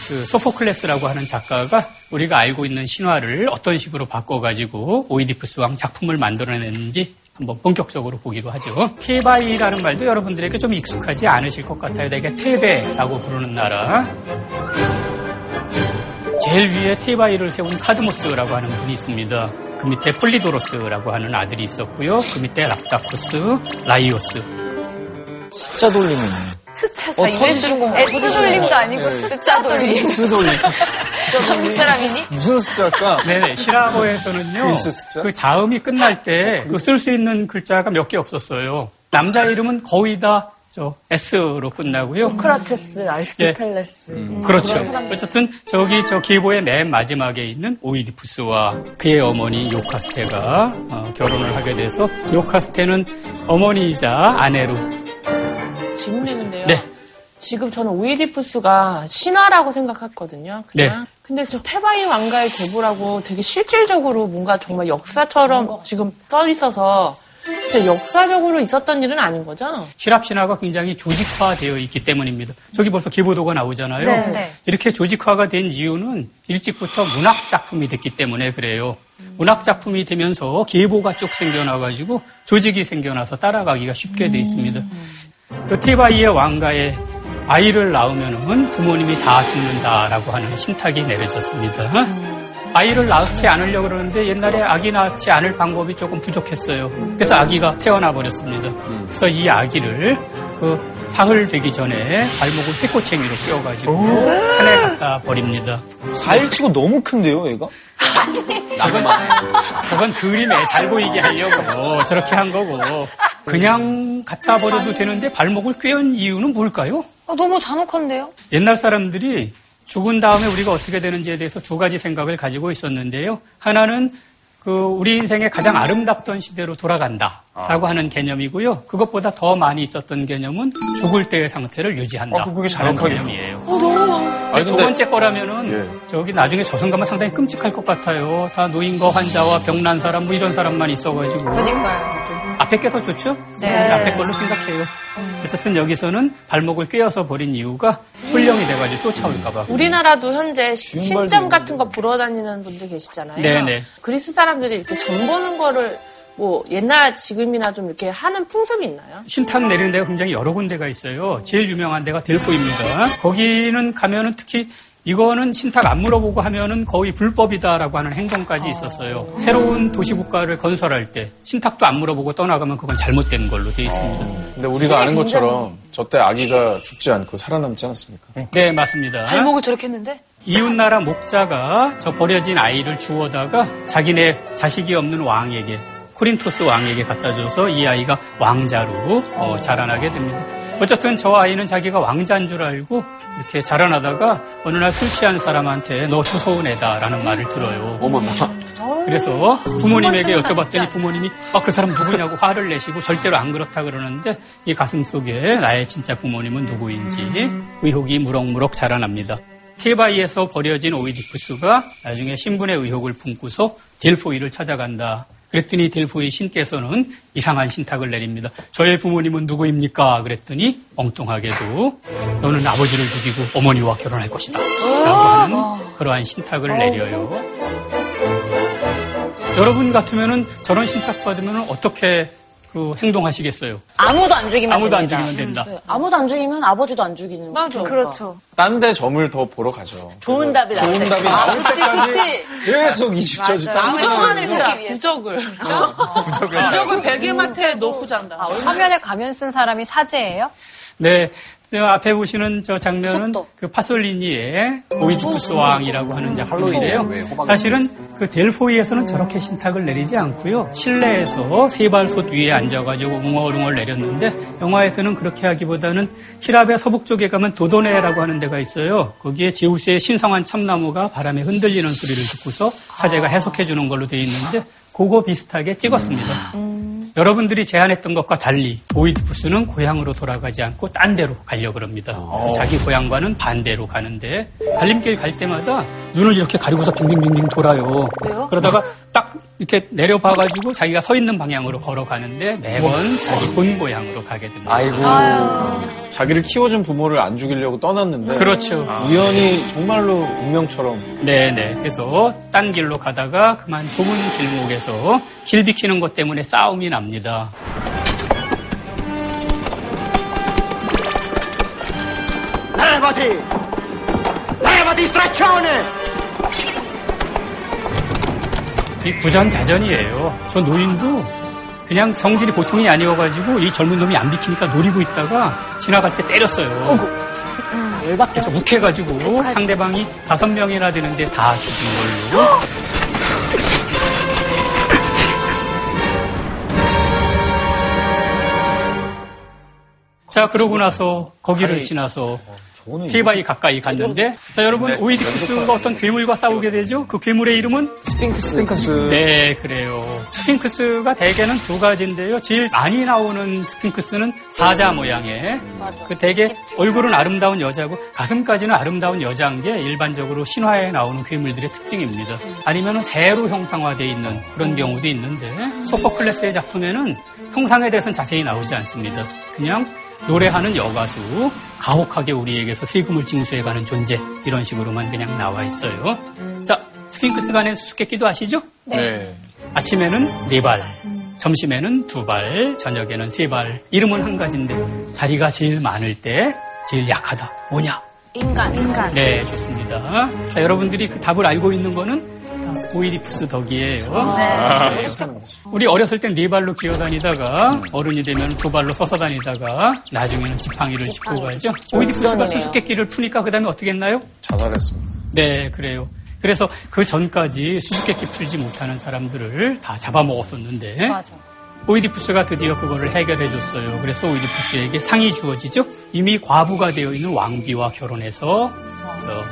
그 소포클레스라고 하는 작가가 우리가 알고 있는 신화를 어떤 식으로 바꿔가지고 오이디푸스 왕 작품을 만들어냈는지 한번 본격적으로 보기로 하죠. 테바이라는 말도 여러분들에게 좀 익숙하지 않으실 것 같아요. 대개 테베라고 부르는 나라. 제일 위에 테바이를 세운 카드모스라고 하는 분이 있습니다. 그 밑에 폴리도로스라고 하는 아들이 있었고요. 그 밑에 랍다코스, 라이오스. 스자 돌림이네. 스자 어, 터지시는 건 S 돌림도 아니고 스자 돌림. 스돌리 저 한국 사람이니? 무슨 스자일까? 네네. 희랍어에서는요. 스자? 그 자음이 끝날 때 그 쓸 수 있는 글자가 몇 개 없었어요. 남자 이름은 거의 다 저 S로 끝나고요. 소크라테스, 아리스토텔레스. 그렇죠. 어쨌든 저기 저 기보의 맨 마지막에 있는 오이디푸스와 그의 어머니 요카스테가 어, 결혼을 하게 돼서 요카스테는 어머니이자 아내로 질문인데요. 네. 지금 저는 오이디푸스가 신화라고 생각했거든요. 그냥. 네. 근데 지금 테바이 왕가의 계보라고 되게 실질적으로 뭔가 정말 역사처럼 지금 써 있어서 진짜 역사적으로 있었던 일은 아닌 거죠? 히랍 신화가 굉장히 조직화되어 있기 때문입니다. 저기 벌써 기보도가 나오잖아요. 네, 네. 이렇게 조직화가 된 이유는 일찍부터 문학 작품이 됐기 때문에 그래요. 문학 작품이 되면서 계보가 쭉 생겨나가지고 조직이 생겨나서 따라가기가 쉽게 돼 있습니다. 그 티바이의 왕가에 아이를 낳으면은 부모님이 다 죽는다라고 하는 신탁이 내려졌습니다. 아이를 낳지 않으려고 그러는데 옛날에 아기 낳지 않을 방법이 조금 부족했어요. 그래서 아기가 태어나 버렸습니다. 그래서 이 아기를 그 사흘 되기 전에 발목을 쇠꼬챙이로 끼워가지고 산에 갖다 버립니다. 4일치고 너무 큰데요, 얘가? 저건 그림에 잘 보이게 하려고 저렇게 한 거고 그냥 갖다 버려도 되는데 발목을 꿰은 이유는 뭘까요? 어, 너무 잔혹한데요? 옛날 사람들이 죽은 다음에 우리가 어떻게 되는지에 대해서 두 가지 생각을 가지고 있었는데요. 하나는 그 우리 인생의 가장 아름답던 시대로 돌아간다라고 하는 개념이고요. 그것보다 더 많이 있었던 개념은 죽을 때의 상태를 유지한다. 아, 그게 잔혹하겠다. 개념이에요. 아니, 두 근데- 번째 거라면은 예. 저기 나중에 저승 가면 상당히 끔찍할 것 같아요. 다 노인과 환자와 병난 사람 뭐 이런 사람만 있어가지고 그러니까요. 앞에 게 더 좋죠? 네. 앞에 걸로 생각해요. 어쨌든 여기서는 발목을 꿰어서 버린 이유가 훈령이 돼가지고 쫓아올까봐. 우리나라도 현재 시- 신점 같은 거 보러 다니는 분들 계시잖아요. 네네. 그리스 사람들이 이렇게 점 보는 거를 뭐 옛날 지금이나 좀 이렇게 하는 풍습이 있나요? 신탁 내리는 데가 굉장히 여러 군데가 있어요. 제일 유명한 데가 델포입니다. 거기는 가면은 특히 이거는 신탁 안 물어보고 하면은 거의 불법이다라고 하는 행동까지 있었어요. 새로운 도시국가를 건설할 때 신탁도 안 물어보고 떠나가면 그건 잘못된 걸로 돼 있습니다. 근데 우리가 아는 것처럼 저때 아기가 죽지 않고 살아남지 않았습니까? 네, 맞습니다. 발목을 저렇게 했는데? 이웃나라 목자가 저 버려진 아이를 주워다가 자기네 자식이 없는 왕에게 코린토스 왕에게 갖다 줘서 이 아이가 왕자로 어, 자라나게 됩니다. 어쨌든 저 아이는 자기가 왕자인 줄 알고 이렇게 자라나다가 어느 날 술 취한 사람한테 너 주워온 애다라는 말을 들어요. 어머나. 그래서 부모님에게 여쭤봤더니 부모님이 아, 그 사람 누구냐고 화를 내시고 절대로 안 그렇다 그러는데 이 가슴 속에 나의 진짜 부모님은 누구인지 의혹이 무럭무럭 자라납니다. 테바이에서 버려진 오이디푸스가 나중에 신분의 의혹을 품고서 델포이를 찾아간다. 그랬더니 델포이 신께서는 이상한 신탁을 내립니다. 저의 부모님은 누구입니까? 그랬더니 엉뚱하게도 너는 아버지를 죽이고 어머니와 결혼할 것이다. 라고 하는 그러한 신탁을 내려요. 여러분 같으면은 저런 신탁 받으면 어떻게 그 행동하시겠어요? 아무도 안 죽이면 아무도 안 됩니다. 죽이면 된다. 네, 아무도 안 죽이면 아버지도 안 죽이는 맞아. 그렇죠. 딴 데 점을 더 보러 가죠. 좋은 답이 좋은 나오네. 답이 아, 나올 그치, 때까지 그치. 계속 이집저집 부정하는 따지면서 거야, 부적을. 부적을 베개맡에 놓고 잔다. 화면에 가면 쓴 사람이 사제예요? 네. 그 앞에 보시는 저 장면은. 그 파솔리니의 오이디푸스 왕이라고 하는 작품인데요. 왜 호박을 사실은 그 델포이에서는 저렇게 신탁을 내리지 않고요. 실내에서 세발솥 위에 앉아가지고 웅얼웅얼 내렸는데 영화에서는 그렇게 하기보다는 히랍의 서북 쪽에 가면 도도네라고 하는 데가 있어요. 거기에 제우스의 신성한 참나무가 바람에 흔들리는 소리를 듣고서 사제가 해석해 주는 걸로 돼 있는데 그거 비슷하게 찍었습니다. 여러분들이 제안했던 것과 달리 오이디푸스는 고향으로 돌아가지 않고 딴 데로 가려고 합니다. 자기 고향과는 반대로 가는데 갈림길 갈 때마다 눈을 이렇게 가리고서 빙빙빙빙 돌아요. 그러다가 딱 이렇게 내려봐가지고 자기가 서 있는 방향으로 걸어가는데 매번 자기 본 고향으로 가게 됩니다. 아이고. 자기를 키워준 부모를 안 죽이려고 떠났는데. 그렇죠. 우연히 정말로 운명처럼. 네네. 그래서 딴 길로 가다가 그만 좁은 길목에서 길 비키는 것 때문에 싸움이 납니다. Levati! Levati, straccione! 이 부전자전이에요. 저 노인도 그냥 성질이 보통이 아니어가지고 이 젊은 놈이 안 비키니까 노리고 있다가 지나갈 때 때렸어요. 그래서 욱해가지고 상대방이 다섯 명이나 되는데 다 죽인 걸로. 자, 그러고 나서 거기를 지나서 테바이 가까이 갔는데 자 여러분 오이디푸스가 어떤 괴물과 싸우게 되죠. 그 괴물의 이름은 스핑크스. 네, 그래요. 스핑크스가 대개는 두 가지인데요. 제일 많이 나오는 스핑크스는 사자 모양의 그 대개 얼굴은 아름다운 여자고 가슴까지는 아름다운 여자인 게 일반적으로 신화에 나오는 괴물들의 특징입니다. 아니면은 새로 형상화되어 있는 그런 경우도 있는데 소포클레스의 작품에는 형상에 대해서는 자세히 나오지 않습니다. 그냥 노래하는 여가수, 가혹하게 우리에게서 세금을 징수해가는 존재 이런 식으로만 그냥 나와 있어요. 자, 스핑크스가 낸 수수께끼도 아시죠? 네. 아침에는 네 발, 점심에는 두 발, 저녁에는 세 발. 이름은 한 가지인데 다리가 제일 많을 때 제일 약하다. 뭐냐? 인간. 인간. 네, 좋습니다. 자, 여러분들이 그 답을 알고 있는 거는 다 오이디푸스 덕이에요. 네. 우리 어렸을 땐 네 발로 기어다니다가 어른이 되면 두 발로 서서 다니다가 나중에는 지팡이를 짚고 가죠. 오이디푸스가. 수수께끼를 푸니까 그 다음에 어떻게 했나요? 자살했습니다. 네, 그래요. 그래서 그 전까지 수수께끼 풀지 못하는 사람들을 다 잡아먹었었는데 맞아. 오이디푸스가 드디어 그거를 해결해 줬어요. 그래서 오이디푸스에게 상이 주어지죠. 이미 과부가 되어 있는 왕비와 결혼해서 어,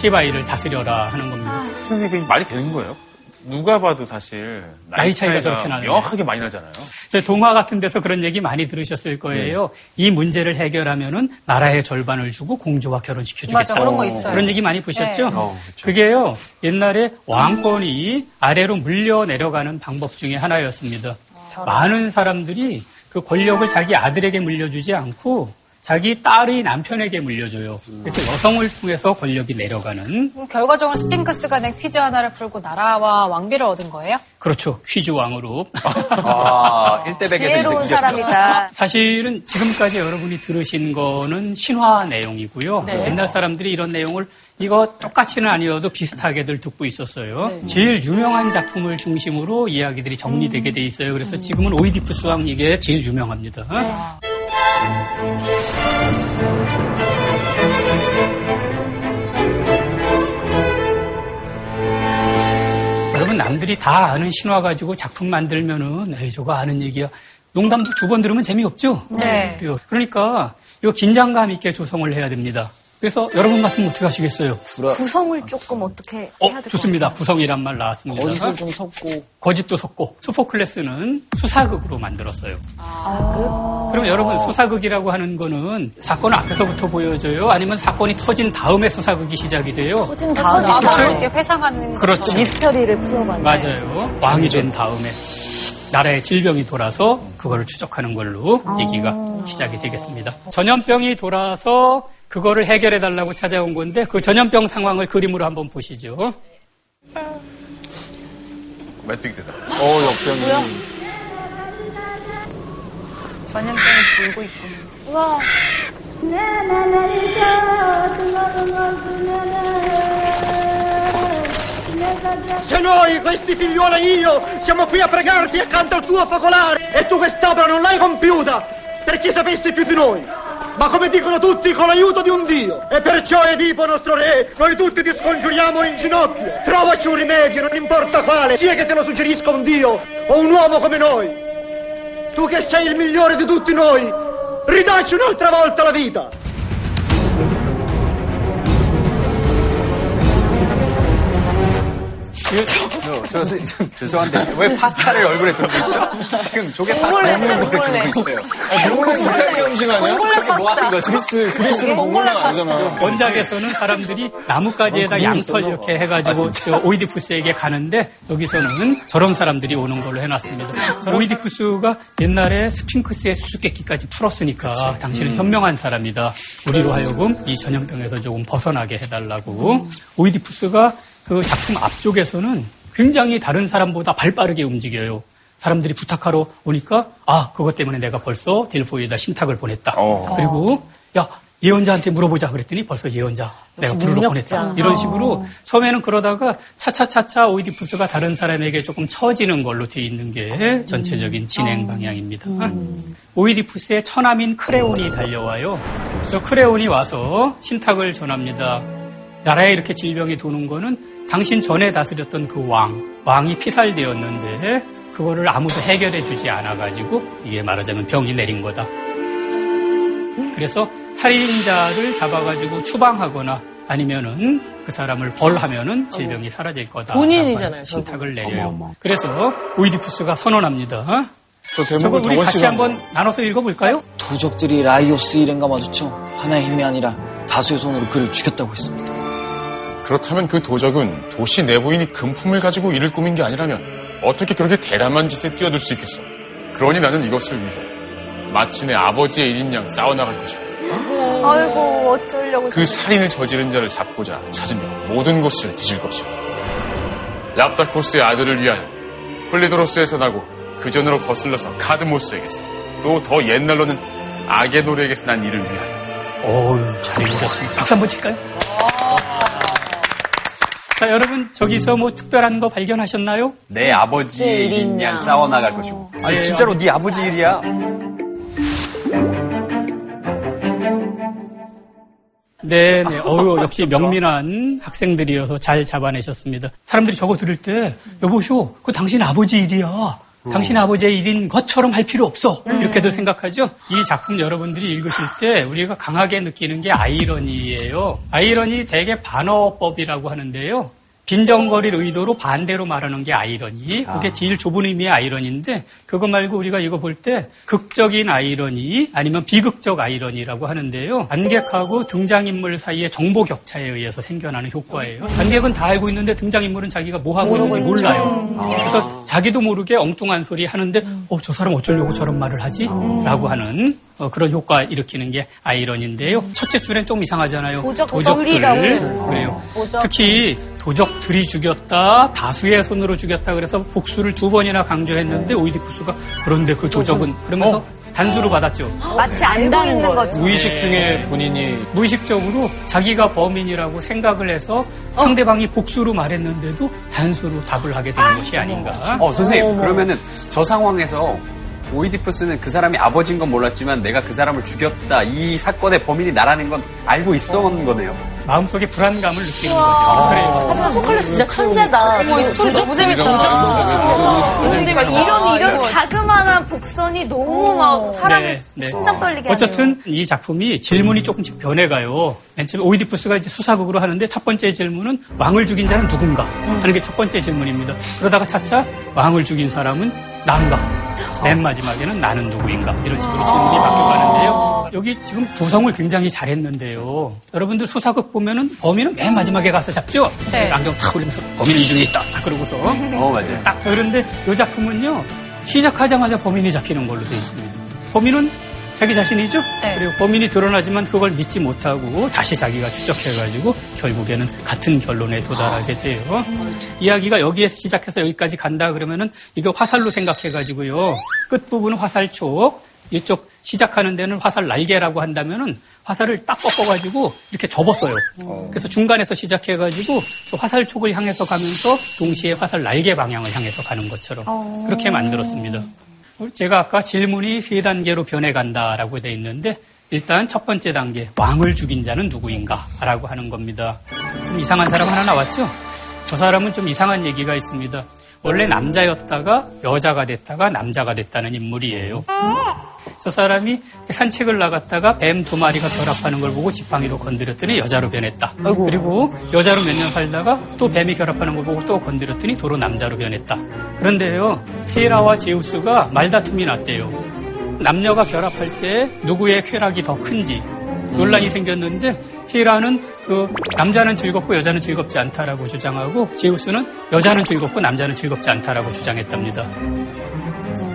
티바이를 다스려라 하는 겁니다. 선생님, 그게 말이 되는 거예요? 누가 봐도 사실 나이 차이가 저렇게 나네요. 명확하게 많이 나잖아요. 제 동화 같은 데서 그런 얘기 많이 들으셨을 거예요. 이 문제를 해결하면은 나라의 절반을 주고 공주와 결혼시켜 주겠다. 맞아, 그런 거 있어요. 그런 얘기 많이 보셨죠? 네. 어. 그게요, 옛날에 왕권이 아래로 물려 내려가는 방법 중에 하나였습니다. 많은 사람들이 그 권력을 자기 아들에게 물려주지 않고 자기 딸의 남편에게 물려줘요. 그래서 여성을 통해서 권력이 내려가는 그럼 결과적으로 스핑크스가 낸 퀴즈 하나를 풀고 나라와 왕비를 얻은 거예요? 그렇죠. 퀴즈 왕으로. 아, 1대 100에서 지혜로운 이겼어. 사람이다. 사실은 지금까지 여러분이 들으신 거는 신화 내용이고요. 네. 옛날 사람들이 이런 내용을 이거 똑같이는 아니어도 비슷하게들 듣고 있었어요. 제일 유명한 작품을 중심으로 이야기들이 정리되게 돼 있어요. 그래서 지금은 오이디푸스 왕 이게 제일 유명합니다. 여러분 남들이 다 아는 신화 가지고 작품 만들면은 에이 저거 아는 얘기야 농담도 두 번 들으면 재미없죠? 네. 그러니까 이거 긴장감 있게 조성을 해야 됩니다. 그래서 여러분 같으면 어떻게 하시겠어요? 구성을 조금 어떻게 어, 해야 될것 좋습니다. 구성이란 말 나왔습니다. 거짓을 좀 섞고 거짓도 섞고 소포클레스는 수사극으로 만들었어요. 그럼 여러분 수사극이라고 하는 거는 사건 앞에서부터 보여져요? 아니면 사건이 터진 다음에 수사극이 시작이 돼요? 터진 다음에 그렇죠? 이렇게 회상하는 그렇죠. 미스터리를 풀어가는. 맞아요. 왕이 된 다음에 나라의 질병이 돌아서 그거를 추적하는 걸로 얘기가 시작이 되겠습니다. 전염병이 돌아서 그거를 해결해 달라고 찾아온 건데 그 전염병 상황을 그림으로 한번 보시죠. 메뚜기대다. 어, 역병이. 전염병이 돌고 있구나. 우와. Se noi, questi figliuola io, siamo qui a pregarti accanto al tuo focolare e tu quest'opera non l'hai compiuta perché sapessi più di noi, ma come dicono tutti con l'aiuto di un Dio. E perciò Edipo, nostro re, noi tutti ti scongiuriamo in ginocchio. Trovaci un rimedio, non importa quale, sia che te lo suggerisca un Dio o un uomo come noi. Tu che sei il migliore di tutti noi, ridacci un'altra volta la vita. 저, 저, 선- 좀 죄송한데 왜 파스타를 얼굴에 들고 있죠? 지금 조개 파스타 먹는 거를 들고 있어요. 몽골레 이탈리아 음식 아니야? 저게 뭐 하는 거지? 그리스, 그리스는 몽골레가 아니잖아. 원작에서는 사람들이 나뭇가지에다 양털 이렇게 해가지고 저 오이디푸스에게 가는데 여기서는 저런 사람들이 오는 걸로 해놨습니다. 오이디푸스가 옛날에 스핑크스의 수수께끼까지 풀었으니까 당신은 현명한 사람이다. 우리로 하여금 이 전염병에서 조금 벗어나게 해달라고. 오이디푸스가 그 작품 앞쪽에서는 굉장히 다른 사람보다 발 빠르게 움직여요. 사람들이 부탁하러 오니까 아 그것 때문에 내가 벌써 델포이에다 신탁을 보냈다. 그리고 야 예언자한테 물어보자 그랬더니 벌써 예언자 내가 부르러 보냈다. 이런 식으로 처음에는 그러다가 차차차차 오이디푸스가 다른 사람에게 조금 처지는 걸로 돼 있는 게 전체적인 진행 방향입니다. 오이디푸스의 처남인 크레온이 달려와요. 그래서 크레온이 와서 신탁을 전합니다. 나라에 이렇게 질병이 도는 거는 당신 전에 다스렸던 그 왕, 왕이 피살되었는데 그거를 아무도 해결해 주지 않아가지고 이게 말하자면 병이 내린 거다. 그래서 살인자를 잡아가지고 추방하거나 아니면은 그 사람을 벌하면은 질병이 사라질 거다. 본인이잖아요, 신탁을 내려요. 그래서 오이디푸스가 선언합니다. 저 저걸 우리 같이 한번 나눠서 읽어볼까요? 도적들이 라이오스 일행과 마주쳐 하나의 힘이 아니라 다수의 손으로 그를 죽였다고 했습니다. 그렇다면 그 도적은 도시 내부인이 금품을 가지고 일을 꾸민 게 아니라면 어떻게 그렇게 대담한 짓에 뛰어들 수 있겠어? 그러니 나는 이것을 위해 마치 내 아버지의 일인 양 싸워나갈 것이야. 아이고 어쩌려고 그 살인을 저지른 자를 잡고자 찾으며 모든 것을 뒤질 것이야. 랍다코스의 아들을 위하여 폴리도로스에서 나고 그 전으로 거슬러서 카드모스에게서 또 더 옛날로는 아게노르에게서 난 일을 위하여 어우, 잘 읽으셨습니다. 박수 한번 칠까요? 자, 여러분, 저기서 뭐 특별한 거 발견하셨나요? 내 아버지의 일인 양 싸워나갈 것이고. 아니 네. 진짜로 네 아버지 일이야. 네, 네. 어유 역시 명민한 학생들이어서 잘 잡아내셨습니다. 사람들이 저거 들을 때, 여보쇼, 그 당신 아버지 일이야. 당신 아버지의 일인 것처럼 할 필요 없어. 이렇게들 생각하죠? 이 작품 여러분들이 읽으실 때 우리가 강하게 느끼는 게 아이러니예요. 아이러니 대개 반어법이라고 하는데요. 빈정거릴 의도로 반대로 말하는 게 아이러니. 그게 제일 좁은 의미의 아이러니인데 그거 말고 우리가 이거 볼 때 극적인 아이러니 아니면 비극적 아이러니라고 하는데요. 관객하고 등장인물 사이의 정보 격차에 의해서 생겨나는 효과예요. 관객은 다 알고 있는데 등장인물은 자기가 뭐 하고 있는지 몰라요. 그래서 자기도 모르게 엉뚱한 소리 하는데 어, 저 사람 어쩌려고 저런 말을 하지? 라고 하는 어, 그런 효과 일으키는 게 아이러니인데요. 첫째 줄엔 좀 이상하잖아요. 도적, 도적들. 도적들이라고. 그래요. 도적. 특히 도적들이 죽였다, 다수의 손으로 죽였다 그래서 복수를 두 번이나 강조했는데 오이디푸스가 그런데 그 도적은 그러면서 단수로 받았죠. 마치 알고 있는 거죠. 무의식 중에 본인이 무의식적으로 자기가 범인이라고 생각을 해서 상대방이 복수로 말했는데도 단수로 답을 하게 되는 것이 아닌가. 어 선생님 그러면은 저 상황에서 오이디푸스는 그 사람이 아버지인 건 몰랐지만 내가 그 사람을 죽였다. 이 사건의 범인이 나라는 건 알고 있었던 거네요. 마음속에 불안감을 느끼는 거죠. 그래요. 하지만 소포클레스 진짜 천재다. 어머, 이 스토리 너무 재밌다. 근데 막 이런 이런 자그마한 복선이 너무 막 사람을 네, 네. 심장 떨리게 하네요. 어쨌든 이 작품이 질문이 조금씩 변해가요. 맨 처음에 오이디푸스가 이제 수사극으로 하는데 첫 번째 질문은 왕을 죽인 자는 누군가 하는 게 첫 번째 질문입니다. 그러다가 차차 왕을 죽인 사람은 난가. 맨 마지막에는 나는 누구인가 이런 식으로 질문이 바뀌어가는데요. 여기 지금 구성을 굉장히 잘했는데요. 여러분들 수사극 보면은 범인은 맨 마지막에 가서 잡죠. 네. 안경 탁 올리면서 범인이 이 중에 있다. 딱 그러고서 어, 맞아요. 딱 그런데 이 작품은요 시작하자마자 범인이 잡히는 걸로 되어 있습니다. 범인은 자기 자신이죠. 네. 그리고 범인이 드러나지만 그걸 믿지 못하고 다시 자기가 추적해가지고 결국에는 같은 결론에 도달하게 돼요. 이야기가 여기에서 시작해서 여기까지 간다 그러면은 이거 화살로 생각해가지고요 끝 부분은 화살촉 이쪽 시작하는 데는 화살 날개라고 한다면은 화살을 딱 꺾어가지고 이렇게 접었어요. 그래서 중간에서 시작해가지고 저 화살촉을 향해서 가면서 동시에 화살 날개 방향을 향해서 가는 것처럼 그렇게 만들었습니다. 제가 아까 질문이 세 단계로 변해간다라고 돼 있는데 일단 첫 번째 단계 왕을 죽인 자는 누구인가라고 하는 겁니다. 좀 이상한 사람 하나 나왔죠? 저 사람은 좀 이상한 얘기가 있습니다. 원래 남자였다가 여자가 됐다가 남자가 됐다는 인물이에요. 저 사람이 산책을 나갔다가 뱀 두 마리가 결합하는 걸 보고 지팡이로 건드렸더니 여자로 변했다. 그리고 여자로 몇 년 살다가 또 뱀이 결합하는 걸 보고 또 건드렸더니 도로 남자로 변했다. 그런데요, 히라와 제우스가 말다툼이 났대요. 남녀가 결합할 때 누구의 쾌락이 더 큰지 논란이 생겼는데 히라는 그 남자는 즐겁고 여자는 즐겁지 않다라고 주장하고 제우스는 여자는 즐겁고 남자는 즐겁지 않다라고 주장했답니다.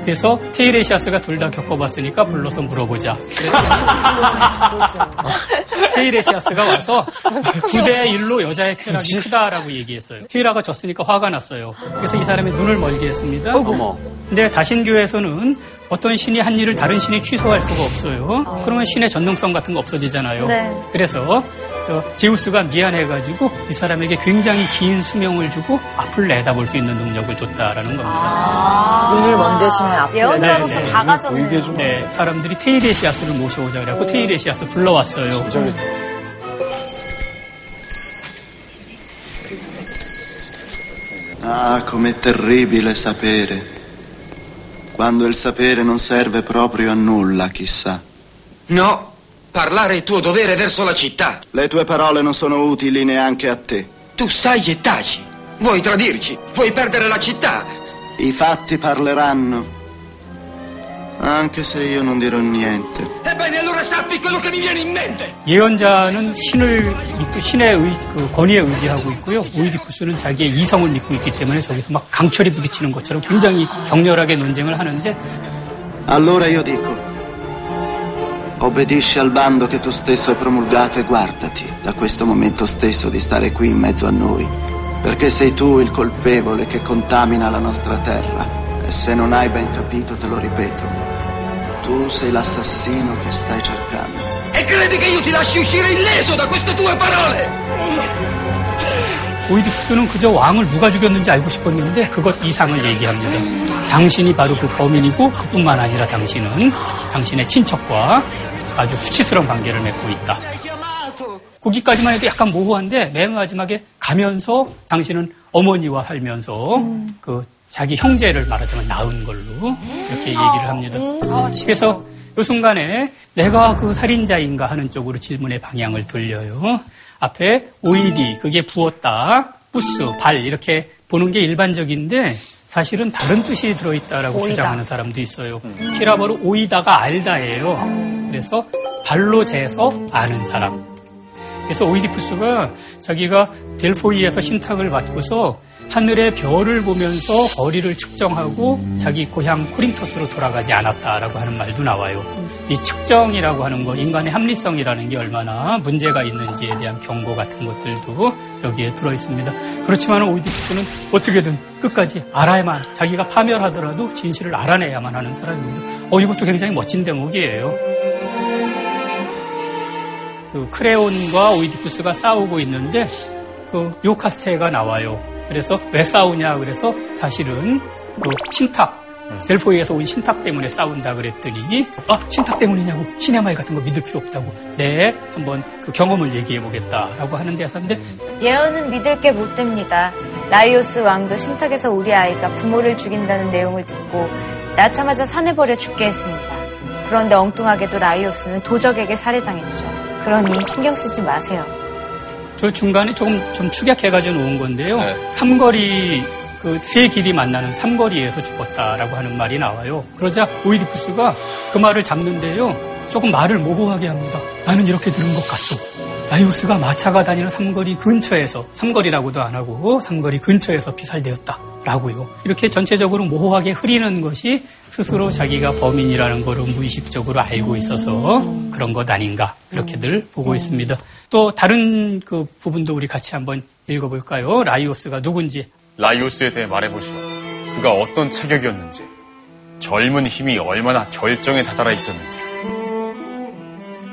그래서 테이레시아스가 둘 다 겪어봤으니까 불러서 물어보자. 그랬더니 테이레시아스가 와서 9대 1로 여자의 쾌락이 크다라고 얘기했어요. 히라가 졌으니까 화가 났어요. 그래서 이 사람의 눈을 멀게 했습니다. 어머. 근데 다신교에서는 어떤 신이 한 일을 다른 신이 취소할 수가 없어요. 그러면 신의 전능성 같은 거 없어지잖아요. 네. 그래서 저 제우스가 미안해가지고 이 사람에게 굉장히 긴 수명을 주고 앞을 내다볼 수 있는 능력을 줬다라는 겁니다. 눈을 먼 대신에 앞을 예언자로서. 다 가졌네요. 좀 네, 사람들이 테이레시아스를 모셔오자 그래갖고 테이레시아스 불러왔어요. 진짜. Ah, com'è terribile sapere. Quando il sapere non serve proprio a nulla, chissà. No, parlare è tuo dovere verso la città. Le tue parole non sono utili neanche a te. Tu sai e taci. Vuoi tradirci? Vuoi perdere la città? I fatti parleranno. Anche se io non dirò niente. Ebbene, allora sappi quello che mi viene in mente. 예언자는 신을 믿고 신의 의, 그 권위에 의지하고 있고요. 오이디푸스는 자기의 이성을 믿고 있기 때문에 저기서 막 강철이 부딪히는 것처럼 굉장히 격렬하게 논쟁을 하는데 Allora io dico, obbedisci al bando che tu stesso hai promulgato e guardati da questo momento stesso di stare qui in mezzo a noi, perché sei tu il colpevole che contamina la nostra terra. E se non hai ben capito, te lo ripeto, tu sei l'assassino che stai cercando. E credi che io ti lasci uscire illeso da queste tue parole? 오이디푸스는 그저 왕을 누가 죽였는지 알고 싶었는데 그것 이상을 얘기합니다. 당신이 바로 그 범인이고 그뿐만 아니라 당신은 당신의 친척과 아주 수치스러운 관계를 맺고 있다. 거기까지만 해도 약간 모호한데 맨 마지막에 가면서 당신은 어머니와 살면서 그 자기 형제를 말하자면 낳은 걸로 이렇게 얘기를 합니다. 그래서 이 순간에 내가 그 살인자인가 하는 쪽으로 질문의 방향을 돌려요. 앞에 오이디 그게 부었다, 부스, 발 이렇게 보는 게 일반적인데 사실은 다른 뜻이 들어있다라고 오이다. 주장하는 사람도 있어요. 히라버로 오이다가 알다예요. 그래서 발로 재서 아는 사람. 그래서 오이디푸스가 자기가 델포이에서 신탁을 받고서 하늘의 별을 보면서 거리를 측정하고 자기 고향 코린토스로 돌아가지 않았다라고 하는 말도 나와요. 이 측정이라고 하는 거, 인간의 합리성이라는 게 얼마나 문제가 있는지에 대한 경고 같은 것들도 여기에 들어 있습니다. 그렇지만 오이디푸스는 어떻게든 끝까지 알아야만, 자기가 파멸하더라도 진실을 알아내야만 하는 사람입니다. 어, 이것도 굉장히 멋진 대목이에요. 그 크레온과 오이디푸스가 싸우고 있는데 그 요카스테가 나와요. 그래서 왜 싸우냐 그래서 사실은 그 신탁 델포이에서 온 신탁 때문에 싸운다 그랬더니 아 신탁 때문이냐고 신의 말 같은 거 믿을 필요 없다고 네 한번 그 경험을 얘기해 보겠다라고 하는 데였는데 예언은 믿을 게 못 됩니다. 라이오스 왕도 신탁에서 우리 아이가 부모를 죽인다는 내용을 듣고 낳자마자 산에 버려 죽게 했습니다. 그런데 엉뚱하게도 라이오스는 도적에게 살해당했죠. 그러니 신경 쓰지 마세요. 저 중간에 조금 좀 축약해가지고 놓은 건데요. 삼거리 그 세 길이 만나는 삼거리에서 죽었다라고 하는 말이 나와요. 그러자 오이디푸스가 그 말을 잡는데요. 조금 말을 모호하게 합니다. 나는 이렇게 들은 것 같소. 라이오스가 마차가 다니는 삼거리 근처에서 삼거리라고도 안 하고 삼거리 근처에서 피살되었다. 라고요. 이렇게 전체적으로 모호하게 흐리는 것이 스스로 자기가 범인이라는 것을 무의식적으로 알고 있어서 그런 것 아닌가 그렇게들 보고 있습니다. 또 다른 그 부분도 우리 같이 한번 읽어볼까요? 라이오스가 누군지 라이오스에 대해 말해보시오. 그가 어떤 체격이었는지, 젊은 힘이 얼마나 결정에 다다라 있었는지.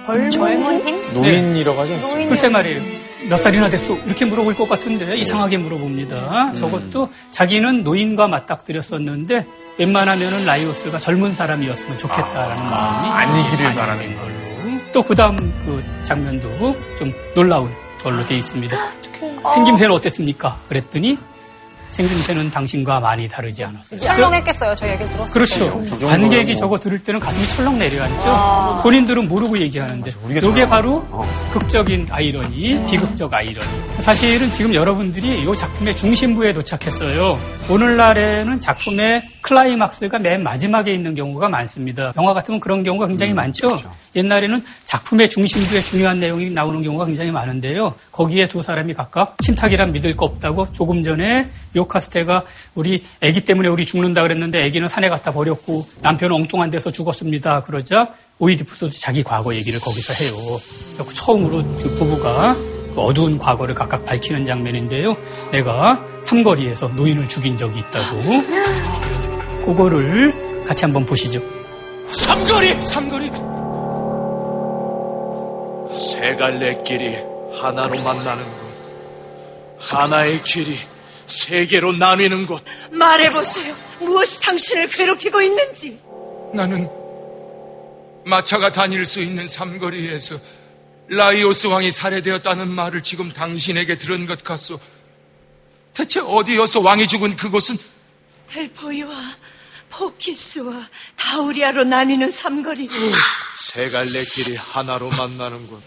젊은 힘? 노인이라고 하지 않습니까? 네. 글쎄 말이에요. 몇 살이나 됐소? 이렇게 물어볼 것 같은데 이상하게 물어봅니다. 저것도 자기는 노인과 맞닥뜨렸었는데 웬만하면은 라이오스가 젊은 사람이었으면 좋겠다라는 마음이 아니기를 바라는 걸로. 또 그다음 그 장면도 좀 놀라운 걸로 돼 있습니다. 생김새는 어땠습니까? 그랬더니 생김새는 당신과 많이 다르지 않았어요. 썰렁했겠어요. 저 얘기 들었을 그렇죠. 때. 관객이 저거 들을 때는 가슴이 철렁 내려앉죠. 본인들은 모르고 얘기하는데 이게 바로 극적인 아이러니, 비극적 아이러니. 사실은 지금 여러분들이 이 작품의 중심부에 도착했어요. 오늘날에는 작품의 클라이막스가 맨 마지막에 있는 경우가 많습니다. 영화 같으면 그런 경우가 굉장히 많죠. 옛날에는 작품의 중심부에 중요한 내용이 나오는 경우가 굉장히 많은데요. 거기에 두 사람이 각각 신탁이란 믿을 거 없다고 조금 전에 요카스테가 우리 아기 때문에 우리 죽는다 그랬는데 아기는 산에 갖다 버렸고 남편은 엉뚱한 데서 죽었습니다. 그러자 오이디푸스도 자기 과거 얘기를 거기서 해요. 그래서 처음으로 그 부부가 그 어두운 과거를 각각 밝히는 장면인데요. 내가 삼거리에서 노인을 죽인 적이 있다고. 그거를 같이 한번 보시죠. 삼거리! 삼거리! 세 갈래 길이 하나로 만나는 곳. 하나의 길이 세 개로 나뉘는 곳. 말해보세요. 무엇이 당신을 괴롭히고 있는지. 나는 마차가 다닐 수 있는 삼거리에서 라이오스 왕이 살해되었다는 말을 지금 당신에게 들은 것 같소. 대체 어디여서 왕이 죽은 그곳은 델포이와 포키스와 다우리아로 나뉘는 삼거리. 세 갈래 길이 하나로 만나는 곳.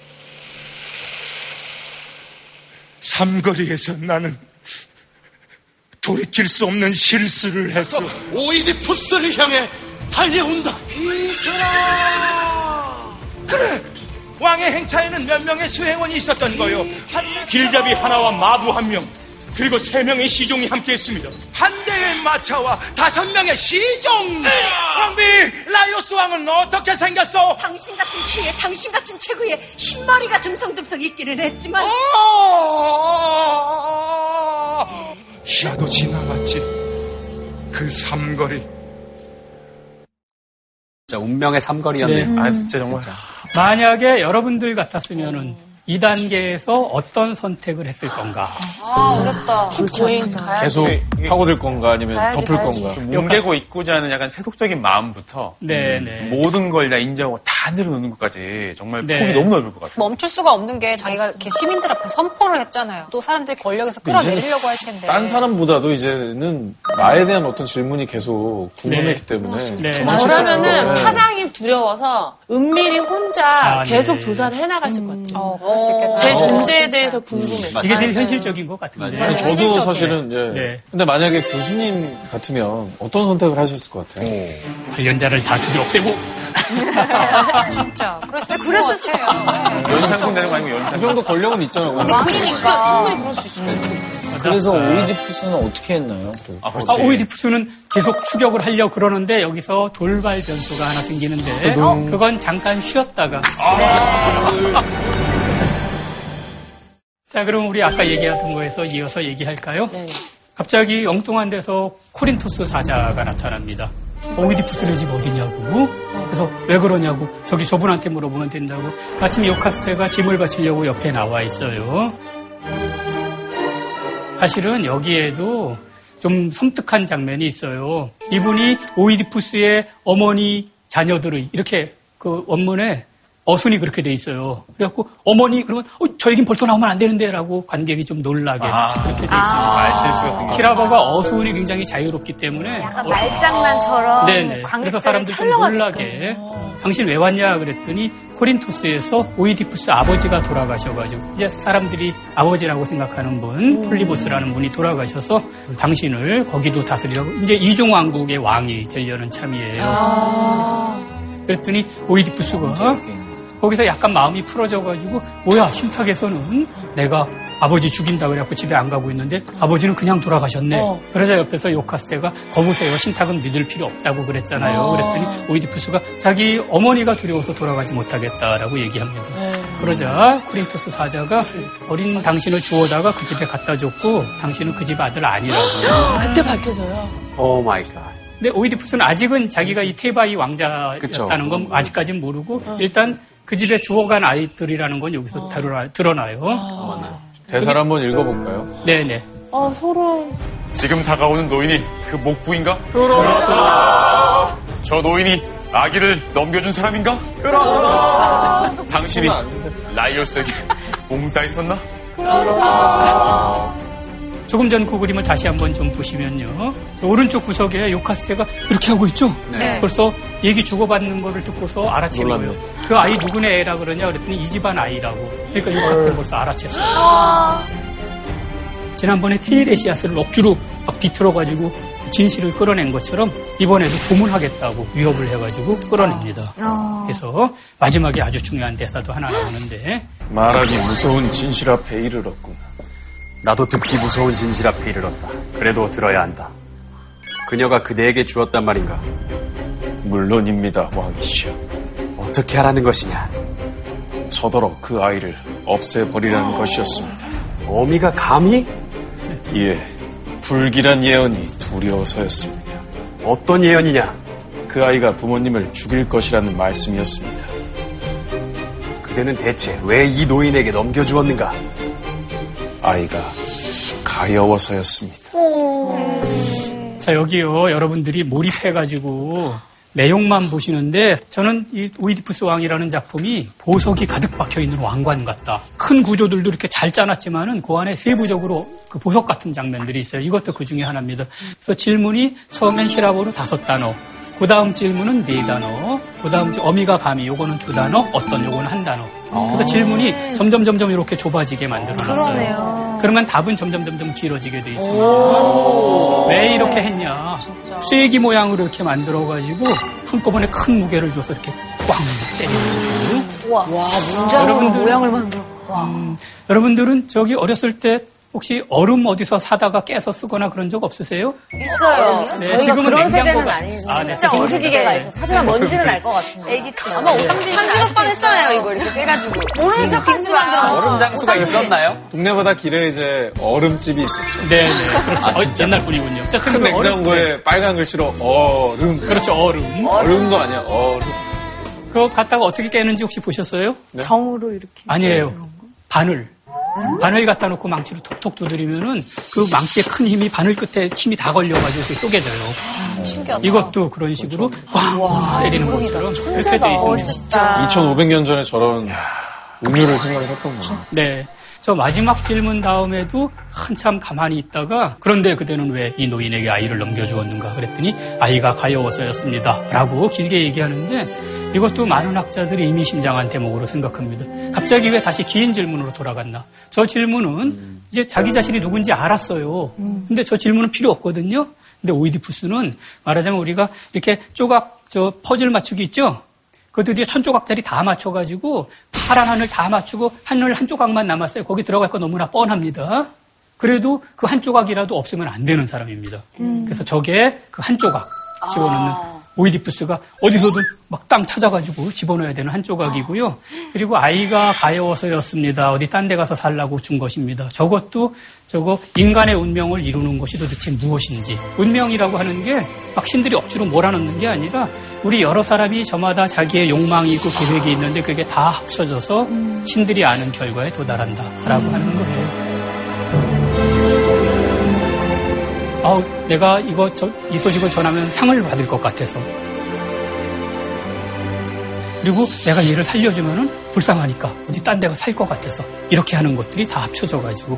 삼거리에서 나는 돌이킬 수 없는 실수를 했어. 오이디푸스를 향해 달려온다. 그래! 왕의 행차에는 몇 명의 수행원이 있었던 거요. 길잡이 하나와 마부 한 명, 그리고 세 명의 시종이 함께했습니다. 한 대의 마차와 다섯 명의 시종. 왕비, 라이오스 왕은 어떻게 생겼어? 당신 같은 키에 당신 같은 체구에 흰머리가 듬성듬성 있기는 했지만. 야도 지나갔지. 그 삼거리. 진짜 운명의 삼거리였네요. 네. 아, 진짜 정말. 만약에 여러분들 같았으면은 이 단계에서 어떤 선택을 했을 건가? 아, 어렵다. 고인 가야지. 계속 파고들 건가 아니면 가야지, 덮을 가야지. 건가? 뭉개고 있고자 하는 약간 세속적인 마음부터 네, 음, 네. 모든 걸 다 인정하고 다 내려놓는 것까지 정말 네. 폭이 너무 넓을 것 같아요. 멈출 수가 없는 게 자기가 이렇게 시민들 앞에 선포를 했잖아요. 또 사람들이 권력에서 끌어내리려고 할 텐데. 딴 사람보다도 이제는 나에 대한 어떤 질문이 계속 궁금했기 네. 때문에 네. 저라면은 네. 파장이 두려워서 은밀히 혼자 아, 네. 계속 조사를 해나갔을 것 같아요. 어, 있겠다. 제 어. 존재에 대해서 궁금해서. 이게 제일 현실적인 것 같은데. 아니, 저도. 사실은 예. 네. 근데 만약에 교수님 같으면 어떤 선택을 하셨을 것 같아요? 관련자를 다 두개 없애고. 진짜. 그랬을 같아요. 연상군 되는 거 아니고 연상. 그 정도 권력은 있잖아요. 그러니까 충분히 그럴 수 있어요. 그래서 오이디푸스는 어떻게 했나요? 그 아, 아, 그렇지. 오이디푸스는 계속 추격을 하려고 그러는데 여기서 돌발 변수가 하나 생기는데 그건 잠깐 쉬었다가 자 그럼 우리 아까 얘기했던 거에서 이어서 얘기할까요? 갑자기 엉뚱한 데서 코린토스 사자가 나타납니다. 오이디푸스네 집 어디냐고. 그래서 왜 그러냐고. 저기 저분한테 물어보면 된다고. 마침 요카스테가 짐을 바치려고 옆에 나와 있어요. 사실은 여기에도 좀 섬뜩한 장면이 있어요. 이분이 오이디푸스의 어머니 자녀들의 이렇게 그 원문에 어순이 그렇게 돼 있어요. 그래갖고 어머니 그러면 어, 저 얘기는 벌써 나오면 안 되는데라고 관객이 좀 놀라게 아. 그렇게 돼 있습니다. 아, 말실수 같은 거. 키라버가 어순이 굉장히 자유롭기 때문에 약간 말장난처럼 네네. 그래서 사람들이 좀 놀라게 당신 왜 왔냐 그랬더니 코린토스에서 오이디푸스 아버지가 돌아가셔가지고 이제 사람들이 아버지라고 생각하는 분 폴리보스라는 분이 돌아가셔서 당신을 거기도 다스리라고 이제 이중 왕국의 왕이 되려는 참이에요. 그랬더니 오이디푸스가 거기서 약간 마음이 풀어져가지고 뭐야 신탁에서는 내가 아버지 죽인다 그래갖고 집에 안 가고 있는데 아버지는 그냥 돌아가셨네. 어. 그러자 옆에서 요카스테가 거보세요 신탁은 믿을 필요 없다고 그랬잖아요. 어. 그랬더니 오이디푸스가 자기 어머니가 두려워서 돌아가지 못하겠다라고 얘기합니다. 네. 그러자 코린토스 사자가 어린 당신을 주워다가 그 집에 갖다 줬고 당신은 그 집 아들 아니라고. 그때 밝혀져요. Oh my god. 근데 오이디푸스는 아직은 자기가 이 테바이 왕자였다는. 건 아직까지는 모르고 일단 그 집에 주워간 아이들이라는 건 여기서 드러나, 드러나요. 대사를 한번 읽어볼까요? 네네. 아, 소름. 지금 다가오는 노인이 그 목부인가? 그렇다. 저 노인이 아기를 넘겨준 사람인가? 그렇다. 당신이 라이오스에게 봉사했었나? 조금 전 그 그림을 다시 한번 좀 보시면요. 오른쪽 구석에 요카스테가 이렇게 하고 있죠? 네. 벌써 얘기 주고받는 거를 듣고서. 거예요. 그 아이 누구네 애라 그러냐 그랬더니 이 집안 아이라고. 그러니까 요카스테가 벌써 알아챘어요. 아. 지난번에 테이레시아스를 억지로 막 비틀어가지고 진실을 끌어낸 것처럼 이번에도 고문하겠다고 위협을 해가지고 끌어냅니다. 그래서 마지막에 아주 중요한 대사도 하나 나오는데 말하기 무서운 진실 앞에 이르렀구 나. 나도 듣기 무서운 진실 앞에 이르렀다. 그래도 들어야 한다. 그녀가 그대에게 주었단 말인가? 물론입니다, 왕이시여. 어떻게 하라는 것이냐? 서더러 그 아이를 없애버리라는 것이었습니다. 어미가 감히? 예, 불길한 예언이 두려워서였습니다. 어떤 예언이냐? 그 아이가 부모님을 죽일 것이라는 말씀이었습니다. 그대는 대체 왜 이 노인에게 넘겨주었는가? 아이가 가여워서였습니다. 자 여기요 여러분들이 몰입해가지고 내용만 보시는데 저는 이 오이디푸스 왕이라는 작품이 보석이 가득 박혀 있는 왕관 같다. 큰 구조들도 이렇게 잘 짜놨지만은 그 안에 세부적으로 그 보석 같은 장면들이 있어요. 이것도 그 중에 하나입니다. 그래서 질문이 처음엔 히라보로 다섯 단어, 그 다음 질문은 네 단어, 그 다음 어미가 감히 요거는 두 단어, 어떤 요거는 한 단어. 그래서 질문이 점점 점점 이렇게 좁아지게 만들어놨어요. 그러네요. 그러면 답은 점점 점점 길어지게 돼 있습니다. 왜 이렇게 했냐? 쐐기 모양으로 이렇게 만들어가지고 한꺼번에 큰 무게를 줘서 이렇게 꽝 때리는 와, 여러분들- 모양을 만들어. 음, 여러분들은 저기 어렸을 때 혹시 얼음 어디서 사다가 깨서 쓰거나 그런 적 없으세요? 있어요. 네, 저희가 지금은 그런 냉장고가- 세대는 아니지. 아, 네, 진짜. 온수기계가 네. 있어. 하지만 뭔지는 알 것 같은데. 애기 때. 아마 오삼진 상기덕방 했잖아요, 이거 이렇게 빼가지고. 모르는 척 하지 마. 얼음 장수가 있었나요? 동네마다 길에 이제 얼음집이 있었죠. 네, 네. 그렇죠. 어, 옛날 분이군요. 어쨌든 큰그 얼음- 냉장고에 빨간 글씨로 얼음. 그렇죠, 얼음. 얼음도 아니야, 얼음. 그거 갖다가 어떻게 깨는지 혹시 보셨어요? 정으로 이렇게. 아니에요. 바늘. 바늘 갖다 놓고 망치로 톡톡 두드리면은 그 망치의 큰 힘이 바늘 끝에 힘이 다 걸려가지고 쪼개져요. 신기하다. 이것도 그런 식으로 꽝 때리는 것처럼 이렇게 돼 있습니다. 2500년 전에 저런 운율을 생각을 했던 거예요. 네. 저 마지막 질문 다음에도 한참 가만히 있다가 그런데 그대는 왜 이 노인에게 아이를 넘겨주었는가 그랬더니 아이가 가여워서였습니다. 라고 길게 얘기하는데 이것도 많은 학자들이 의미심장한 대목으로 생각합니다. 갑자기 왜 다시 긴 질문으로 돌아갔나? 저 질문은 이제 자기 자신이 누군지 알았어요. 근데 저 질문은 필요 없거든요. 근데 오이디푸스는 말하자면 우리가 이렇게 조각 저 퍼즐 맞추기 있죠? 그 드디어 천 조각짜리 다 맞춰가지고 파란 하늘 다 맞추고 하늘 한 조각만 남았어요. 거기 들어갈 거 너무나 뻔합니다. 그래도 그 한 조각이라도 없으면 안 되는 사람입니다. 그래서 저게 그 한 조각 집어넣는 오이디푸스가 어디서든 막 땅 찾아가지고 집어넣어야 되는 한 조각이고요. 그리고 아이가 가여워서였습니다. 어디 딴 데 가서 살라고 준 것입니다. 저것도 저거 인간의 운명을 이루는 것이 도대체 무엇인지. 운명이라고 하는 게 막 신들이 억지로 몰아넣는 게 아니라 우리 여러 사람이 저마다 자기의 욕망이 있고 계획이 있는데 그게 다 합쳐져서 신들이 아는 결과에 도달한다라고 하는 거예요. 아, 내가 이거 저, 이 소식을 전하면 상을 받을 것 같아서. 그리고 내가 얘를 살려주면은 불쌍하니까 어디 딴 데가 살 것 같아서 이렇게 하는 것들이 다 합쳐져 가지고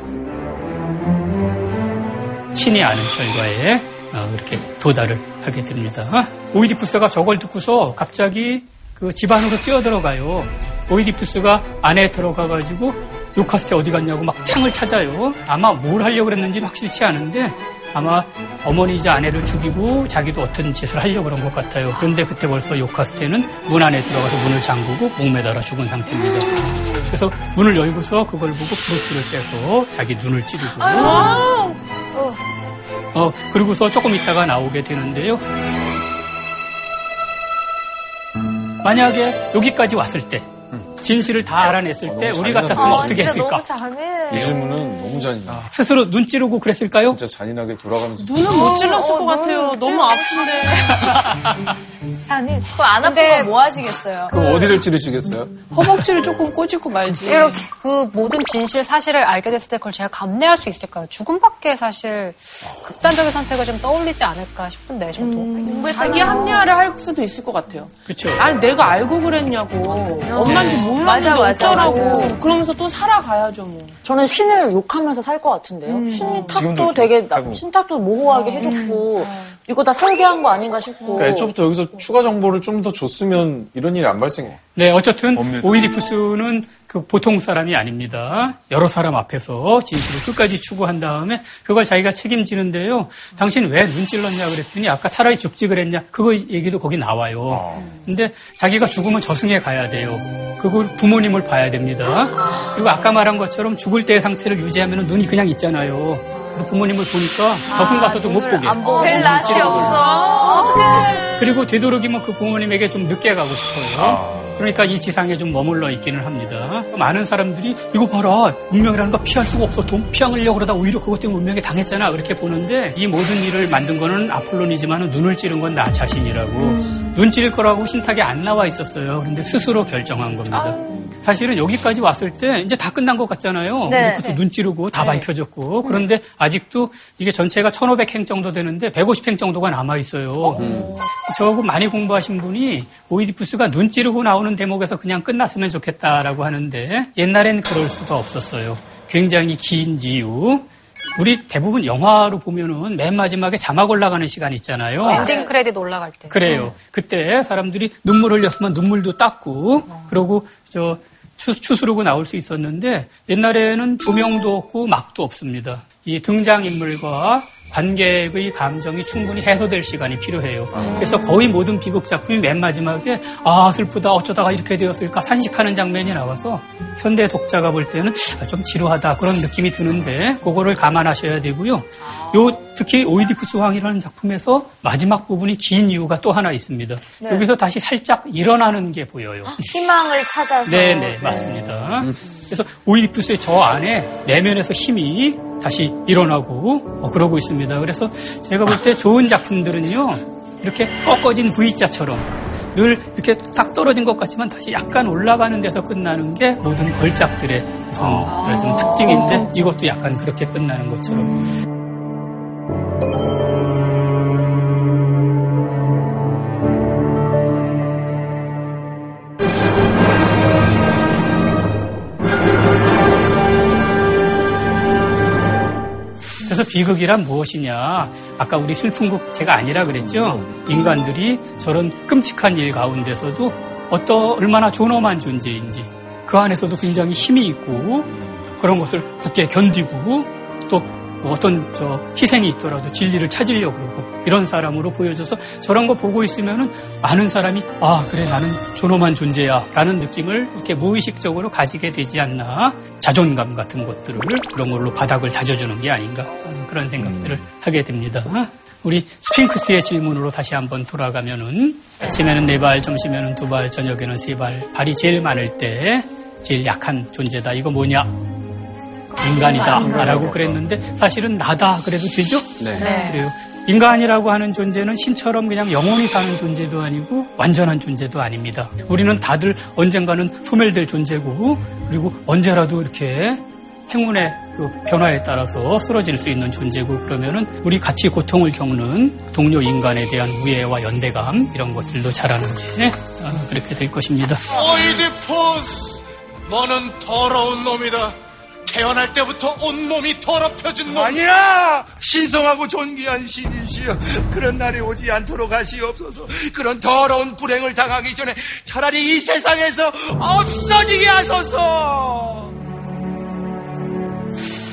신이 아는 결과에 어, 그렇게 도달을 하게 됩니다. 오이디푸스가 저걸 듣고서 갑자기 그 집안으로 뛰어들어가요. 오이디푸스가 안에 들어가가지고 요카스테 어디 갔냐고 막 창을 찾아요. 아마 뭘 하려고 그랬는지 확실치 않은데 아마 어머니이자 아내를 죽이고 자기도 어떤 짓을 하려고 그런 것 같아요. 그런데 그때 벌써 요카스테는 문 안에 들어가서 문을 잠그고 목매달아 죽은 상태입니다. 그래서 문을 열고서 그걸 보고 브로치를 빼서 자기 눈을 찌르고 어, 그러고서 조금 있다가 나오게 되는데요. 만약에 여기까지 왔을 때 진실을 다 알아냈을 때 우리 같았으면 어떻게 했을까? 이 질문은 너무 잔인해. 스스로 눈 찌르고 그랬을까요? 진짜 잔인하게 돌아가면서. 눈은 못 찔렀을 것 같아요. 너무 아픈데. 잔인. 그거 안 아프면 뭐 하시겠어요? 그럼 어디를 찌르시겠어요? 허벅지를 조금 꼬집고 말지. 이렇게 그 모든 진실 사실을 알게 됐을 때 그걸 제가 감내할 수 있을까요? 죽음밖에 사실 극단적인 선택을 좀 떠올리지 않을까 싶은데 저도 음, 자기 합리화를 할 수도 있을 것 같아요. 그렇죠. 아니 내가 알고 그랬냐고. 엄마인지 맞아, 몰랐는데 맞아, 어쩌라고. 맞아. 그러면서 또 살아가야죠 뭐. 저는 신을 욕하면 서 살 것 같은데요. 신탁도 지금도 되게 나-. 신탁도 모호하게 해줬고 이거 다 설계한 거 아닌가 싶고. 그러니까 애초부터 여기서 추가 정보를 좀 더 줬으면 이런 일이 안 발생해. 네, 어쨌든 오이디푸스는 그 보통 사람이 아닙니다. 여러 사람 앞에서 진실을 끝까지 추구한 다음에 그걸 자기가 책임지는데요. 당신 왜 눈 찔렀냐 그랬더니 아까 차라리 죽지 그랬냐 그거 얘기도 거기 나와요. 근데 자기가 죽으면 저승에 가야 돼요. 그걸 부모님을 봐야 됩니다. 그리고 아까 말한 것처럼 죽을 때의 상태를 유지하면 눈이 그냥 있잖아요. 그래서 부모님을 보니까 저승 가서도 못 보게. 별 낯이 없어. 어떡해. 그리고 되도록이면 그 부모님에게 좀 늦게 가고 싶어요. 그러니까 이 지상에 좀 머물러 있기는 합니다. 많은 사람들이 이거 봐라 운명이라는 거 피할 수가 없어 돈 피하려고 그러다 오히려 그것 때문에 운명에 당했잖아 그렇게 보는데 이 모든 일을 만든 거는 아폴론이지만 눈을 찌른 건 나 자신이라고 눈 찌를 거라고 신탁에 안 나와 있었어요. 그런데 스스로 결정한 겁니다. 사실은 여기까지 왔을 때 이제 다 끝난 것 같잖아요. 네. 오이디푸스 눈 찌르고 다 밝혀졌고 그런데 아직도 이게 전체가 1500행 정도 되는데 150행 정도가 남아 있어요. 저하고 많이 공부하신 분이 오이디푸스가 눈 찌르고 나오는 대목에서 그냥 끝났으면 좋겠다라고 하는데 옛날엔 그럴 수가 없었어요. 굉장히 긴 지유. 우리 대부분 영화로 보면은 맨 마지막에 자막 올라가는 시간 있잖아요. 엔딩 크레딧 올라갈 때. 그래요. 그때 사람들이 눈물 흘렸으면 눈물도 닦고 그러고 저 추, 추스르고 나올 수 있었는데 옛날에는 조명도 없고 막도 없습니다. 이 등장인물과 관객의 감정이 충분히 해소될 시간이 필요해요. 그래서 거의 모든 비극 작품이 맨 마지막에 아 슬프다 어쩌다가 이렇게 되었을까 산식하는 장면이 나와서 현대 독자가 볼 때는 아, 좀 지루하다 그런 느낌이 드는데 그거를 감안하셔야 되고요. 요 특히 오이디푸스 왕이라는 작품에서 마지막 부분이 긴 이유가 또 하나 있습니다. 네. 여기서 다시 살짝 일어나는 게 보여요. 희망을 찾아서. 네, 네, 맞습니다. 그래서 오이디푸스의 저 안에 내면에서 힘이 다시 일어나고 어, 그러고 있습니다. 그래서 제가 볼 때 좋은 작품들은요, 이렇게 꺾어진 V자처럼 늘 이렇게 딱 떨어진 것 같지만 다시 약간 올라가는 데서 끝나는 게 모든 걸작들의 무슨 좀 특징인데 이것도 약간 그렇게 끝나는 것처럼. 비극이란 무엇이냐? 아까 우리 슬픈 국제가 아니라 그랬죠? 인간들이 저런 끔찍한 일 가운데서도 어떠, 얼마나 존엄한 존재인지 그 안에서도 굉장히 힘이 있고 그런 것을 굳게 견디고 또 어떤 저 희생이 있더라도 진리를 찾으려고 그러고 이런 사람으로 보여져서 저런 거 보고 있으면은 많은 사람이 아 그래 나는 존엄한 존재야라는 느낌을 이렇게 무의식적으로 가지게 되지 않나 자존감 같은 것들을 그런 걸로 바닥을 다져주는 게 아닌가 어, 그런 생각들을 하게 됩니다. 우리 스핑크스의 질문으로 다시 한번 돌아가면은 아침에는 네 발, 점심에는 두 발, 저녁에는 세 발, 발이 제일 많을 때 제일 약한 존재다. 이거 뭐냐? 인간이다. 라고 그랬는데 사실은 나다. 그래도 되죠? 네. 그래요. 인간이라고 하는 존재는 신처럼 그냥 영원히 사는 존재도 아니고 완전한 존재도 아닙니다. 우리는 다들 언젠가는 소멸될 존재고 그리고 언제라도 이렇게 행운의 그 변화에 따라서 쓰러질 수 있는 존재고 그러면은 우리 같이 고통을 겪는 동료 인간에 대한 우애와 연대감 이런 것들도 자라는 게 어, 그렇게 될 것입니다. 오이디푸스 너는 더러운 놈이다 태어날 때부터 온몸이 더럽혀진 놈 아니야! 신성하고 존귀한 신이시여. 그런 날이 오지 않도록 하시옵소서. 그런 더러운 불행을 당하기 전에 차라리 이 세상에서 없어지게 하소서.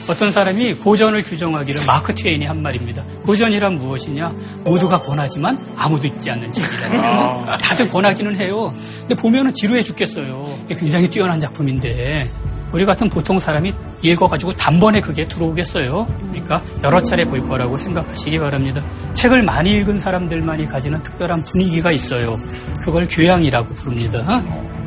어떤 사람이 고전을 규정하기를 마크 트웨인이 한 말입니다. 고전이란 무엇이냐? 모두가 권하지만 아무도 읽지 않는 책이다. 다들 권하기는 해요. 근데 보면은 지루해 죽겠어요. 굉장히 뛰어난 작품인데 우리 같은 보통 사람이 읽어가지고 단번에 그게 들어오겠어요. 그러니까 여러 차례 볼 거라고 생각하시기 바랍니다. 책을 많이 읽은 사람들만이 가지는 특별한 분위기가 있어요. 그걸 교양이라고 부릅니다.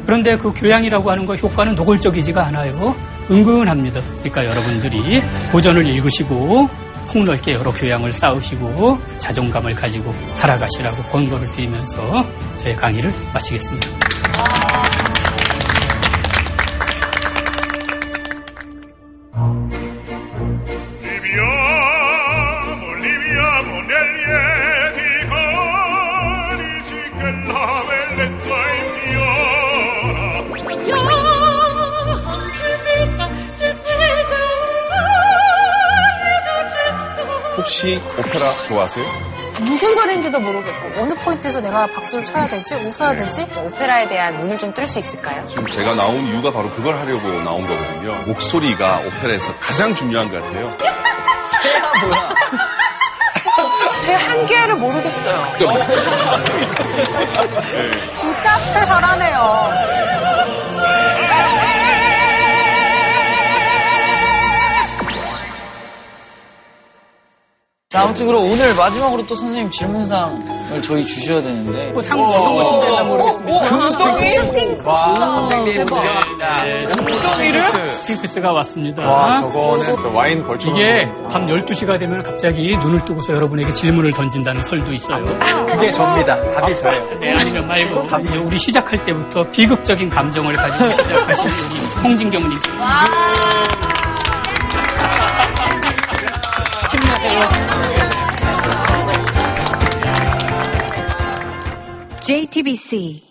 그런데 그 교양이라고 하는 거 효과는 노골적이지가 않아요. 은근합니다. 그러니까 여러분들이 고전을 읽으시고 폭넓게 여러 교양을 쌓으시고 자존감을 가지고 살아가시라고 권고를 드리면서 저의 강의를 마치겠습니다. 혹시 오페라 좋아하세요? 무슨 소리인지도 모르겠고 어느 포인트에서 내가 박수를 쳐야 되지 웃어야 되지 오페라에 대한 눈을 좀 뜰 수 있을까요? 지금 제가 나온 이유가 바로 그걸 하려고 나온 거거든요. 목소리가 오페라에서 가장 중요한 것 같아요. 뭐야? 제 한계를 모르겠어요. 진짜 스페셜하네요. 아무튼 그럼 오늘 마지막으로 또 선생님 질문상을 저희 주셔야 되는데. 뭐 상 어떤 거 준비했나 모르겠습니다. 금덩이? 와, 선생님 네, 금덩이를? 스핑크스가 왔습니다. 와, 저거는 저 와인 걸쳐 이게 밤 12시가 되면 갑자기 눈을 뜨고서 여러분에게 질문을 던진다는 설도 있어요. 그게 접니다. 답이 저예요. 네, 아니면 말고 이제 우리 시작할 때부터 비극적인 감정을 가지고 시작하신 우리 홍진경님. JTBC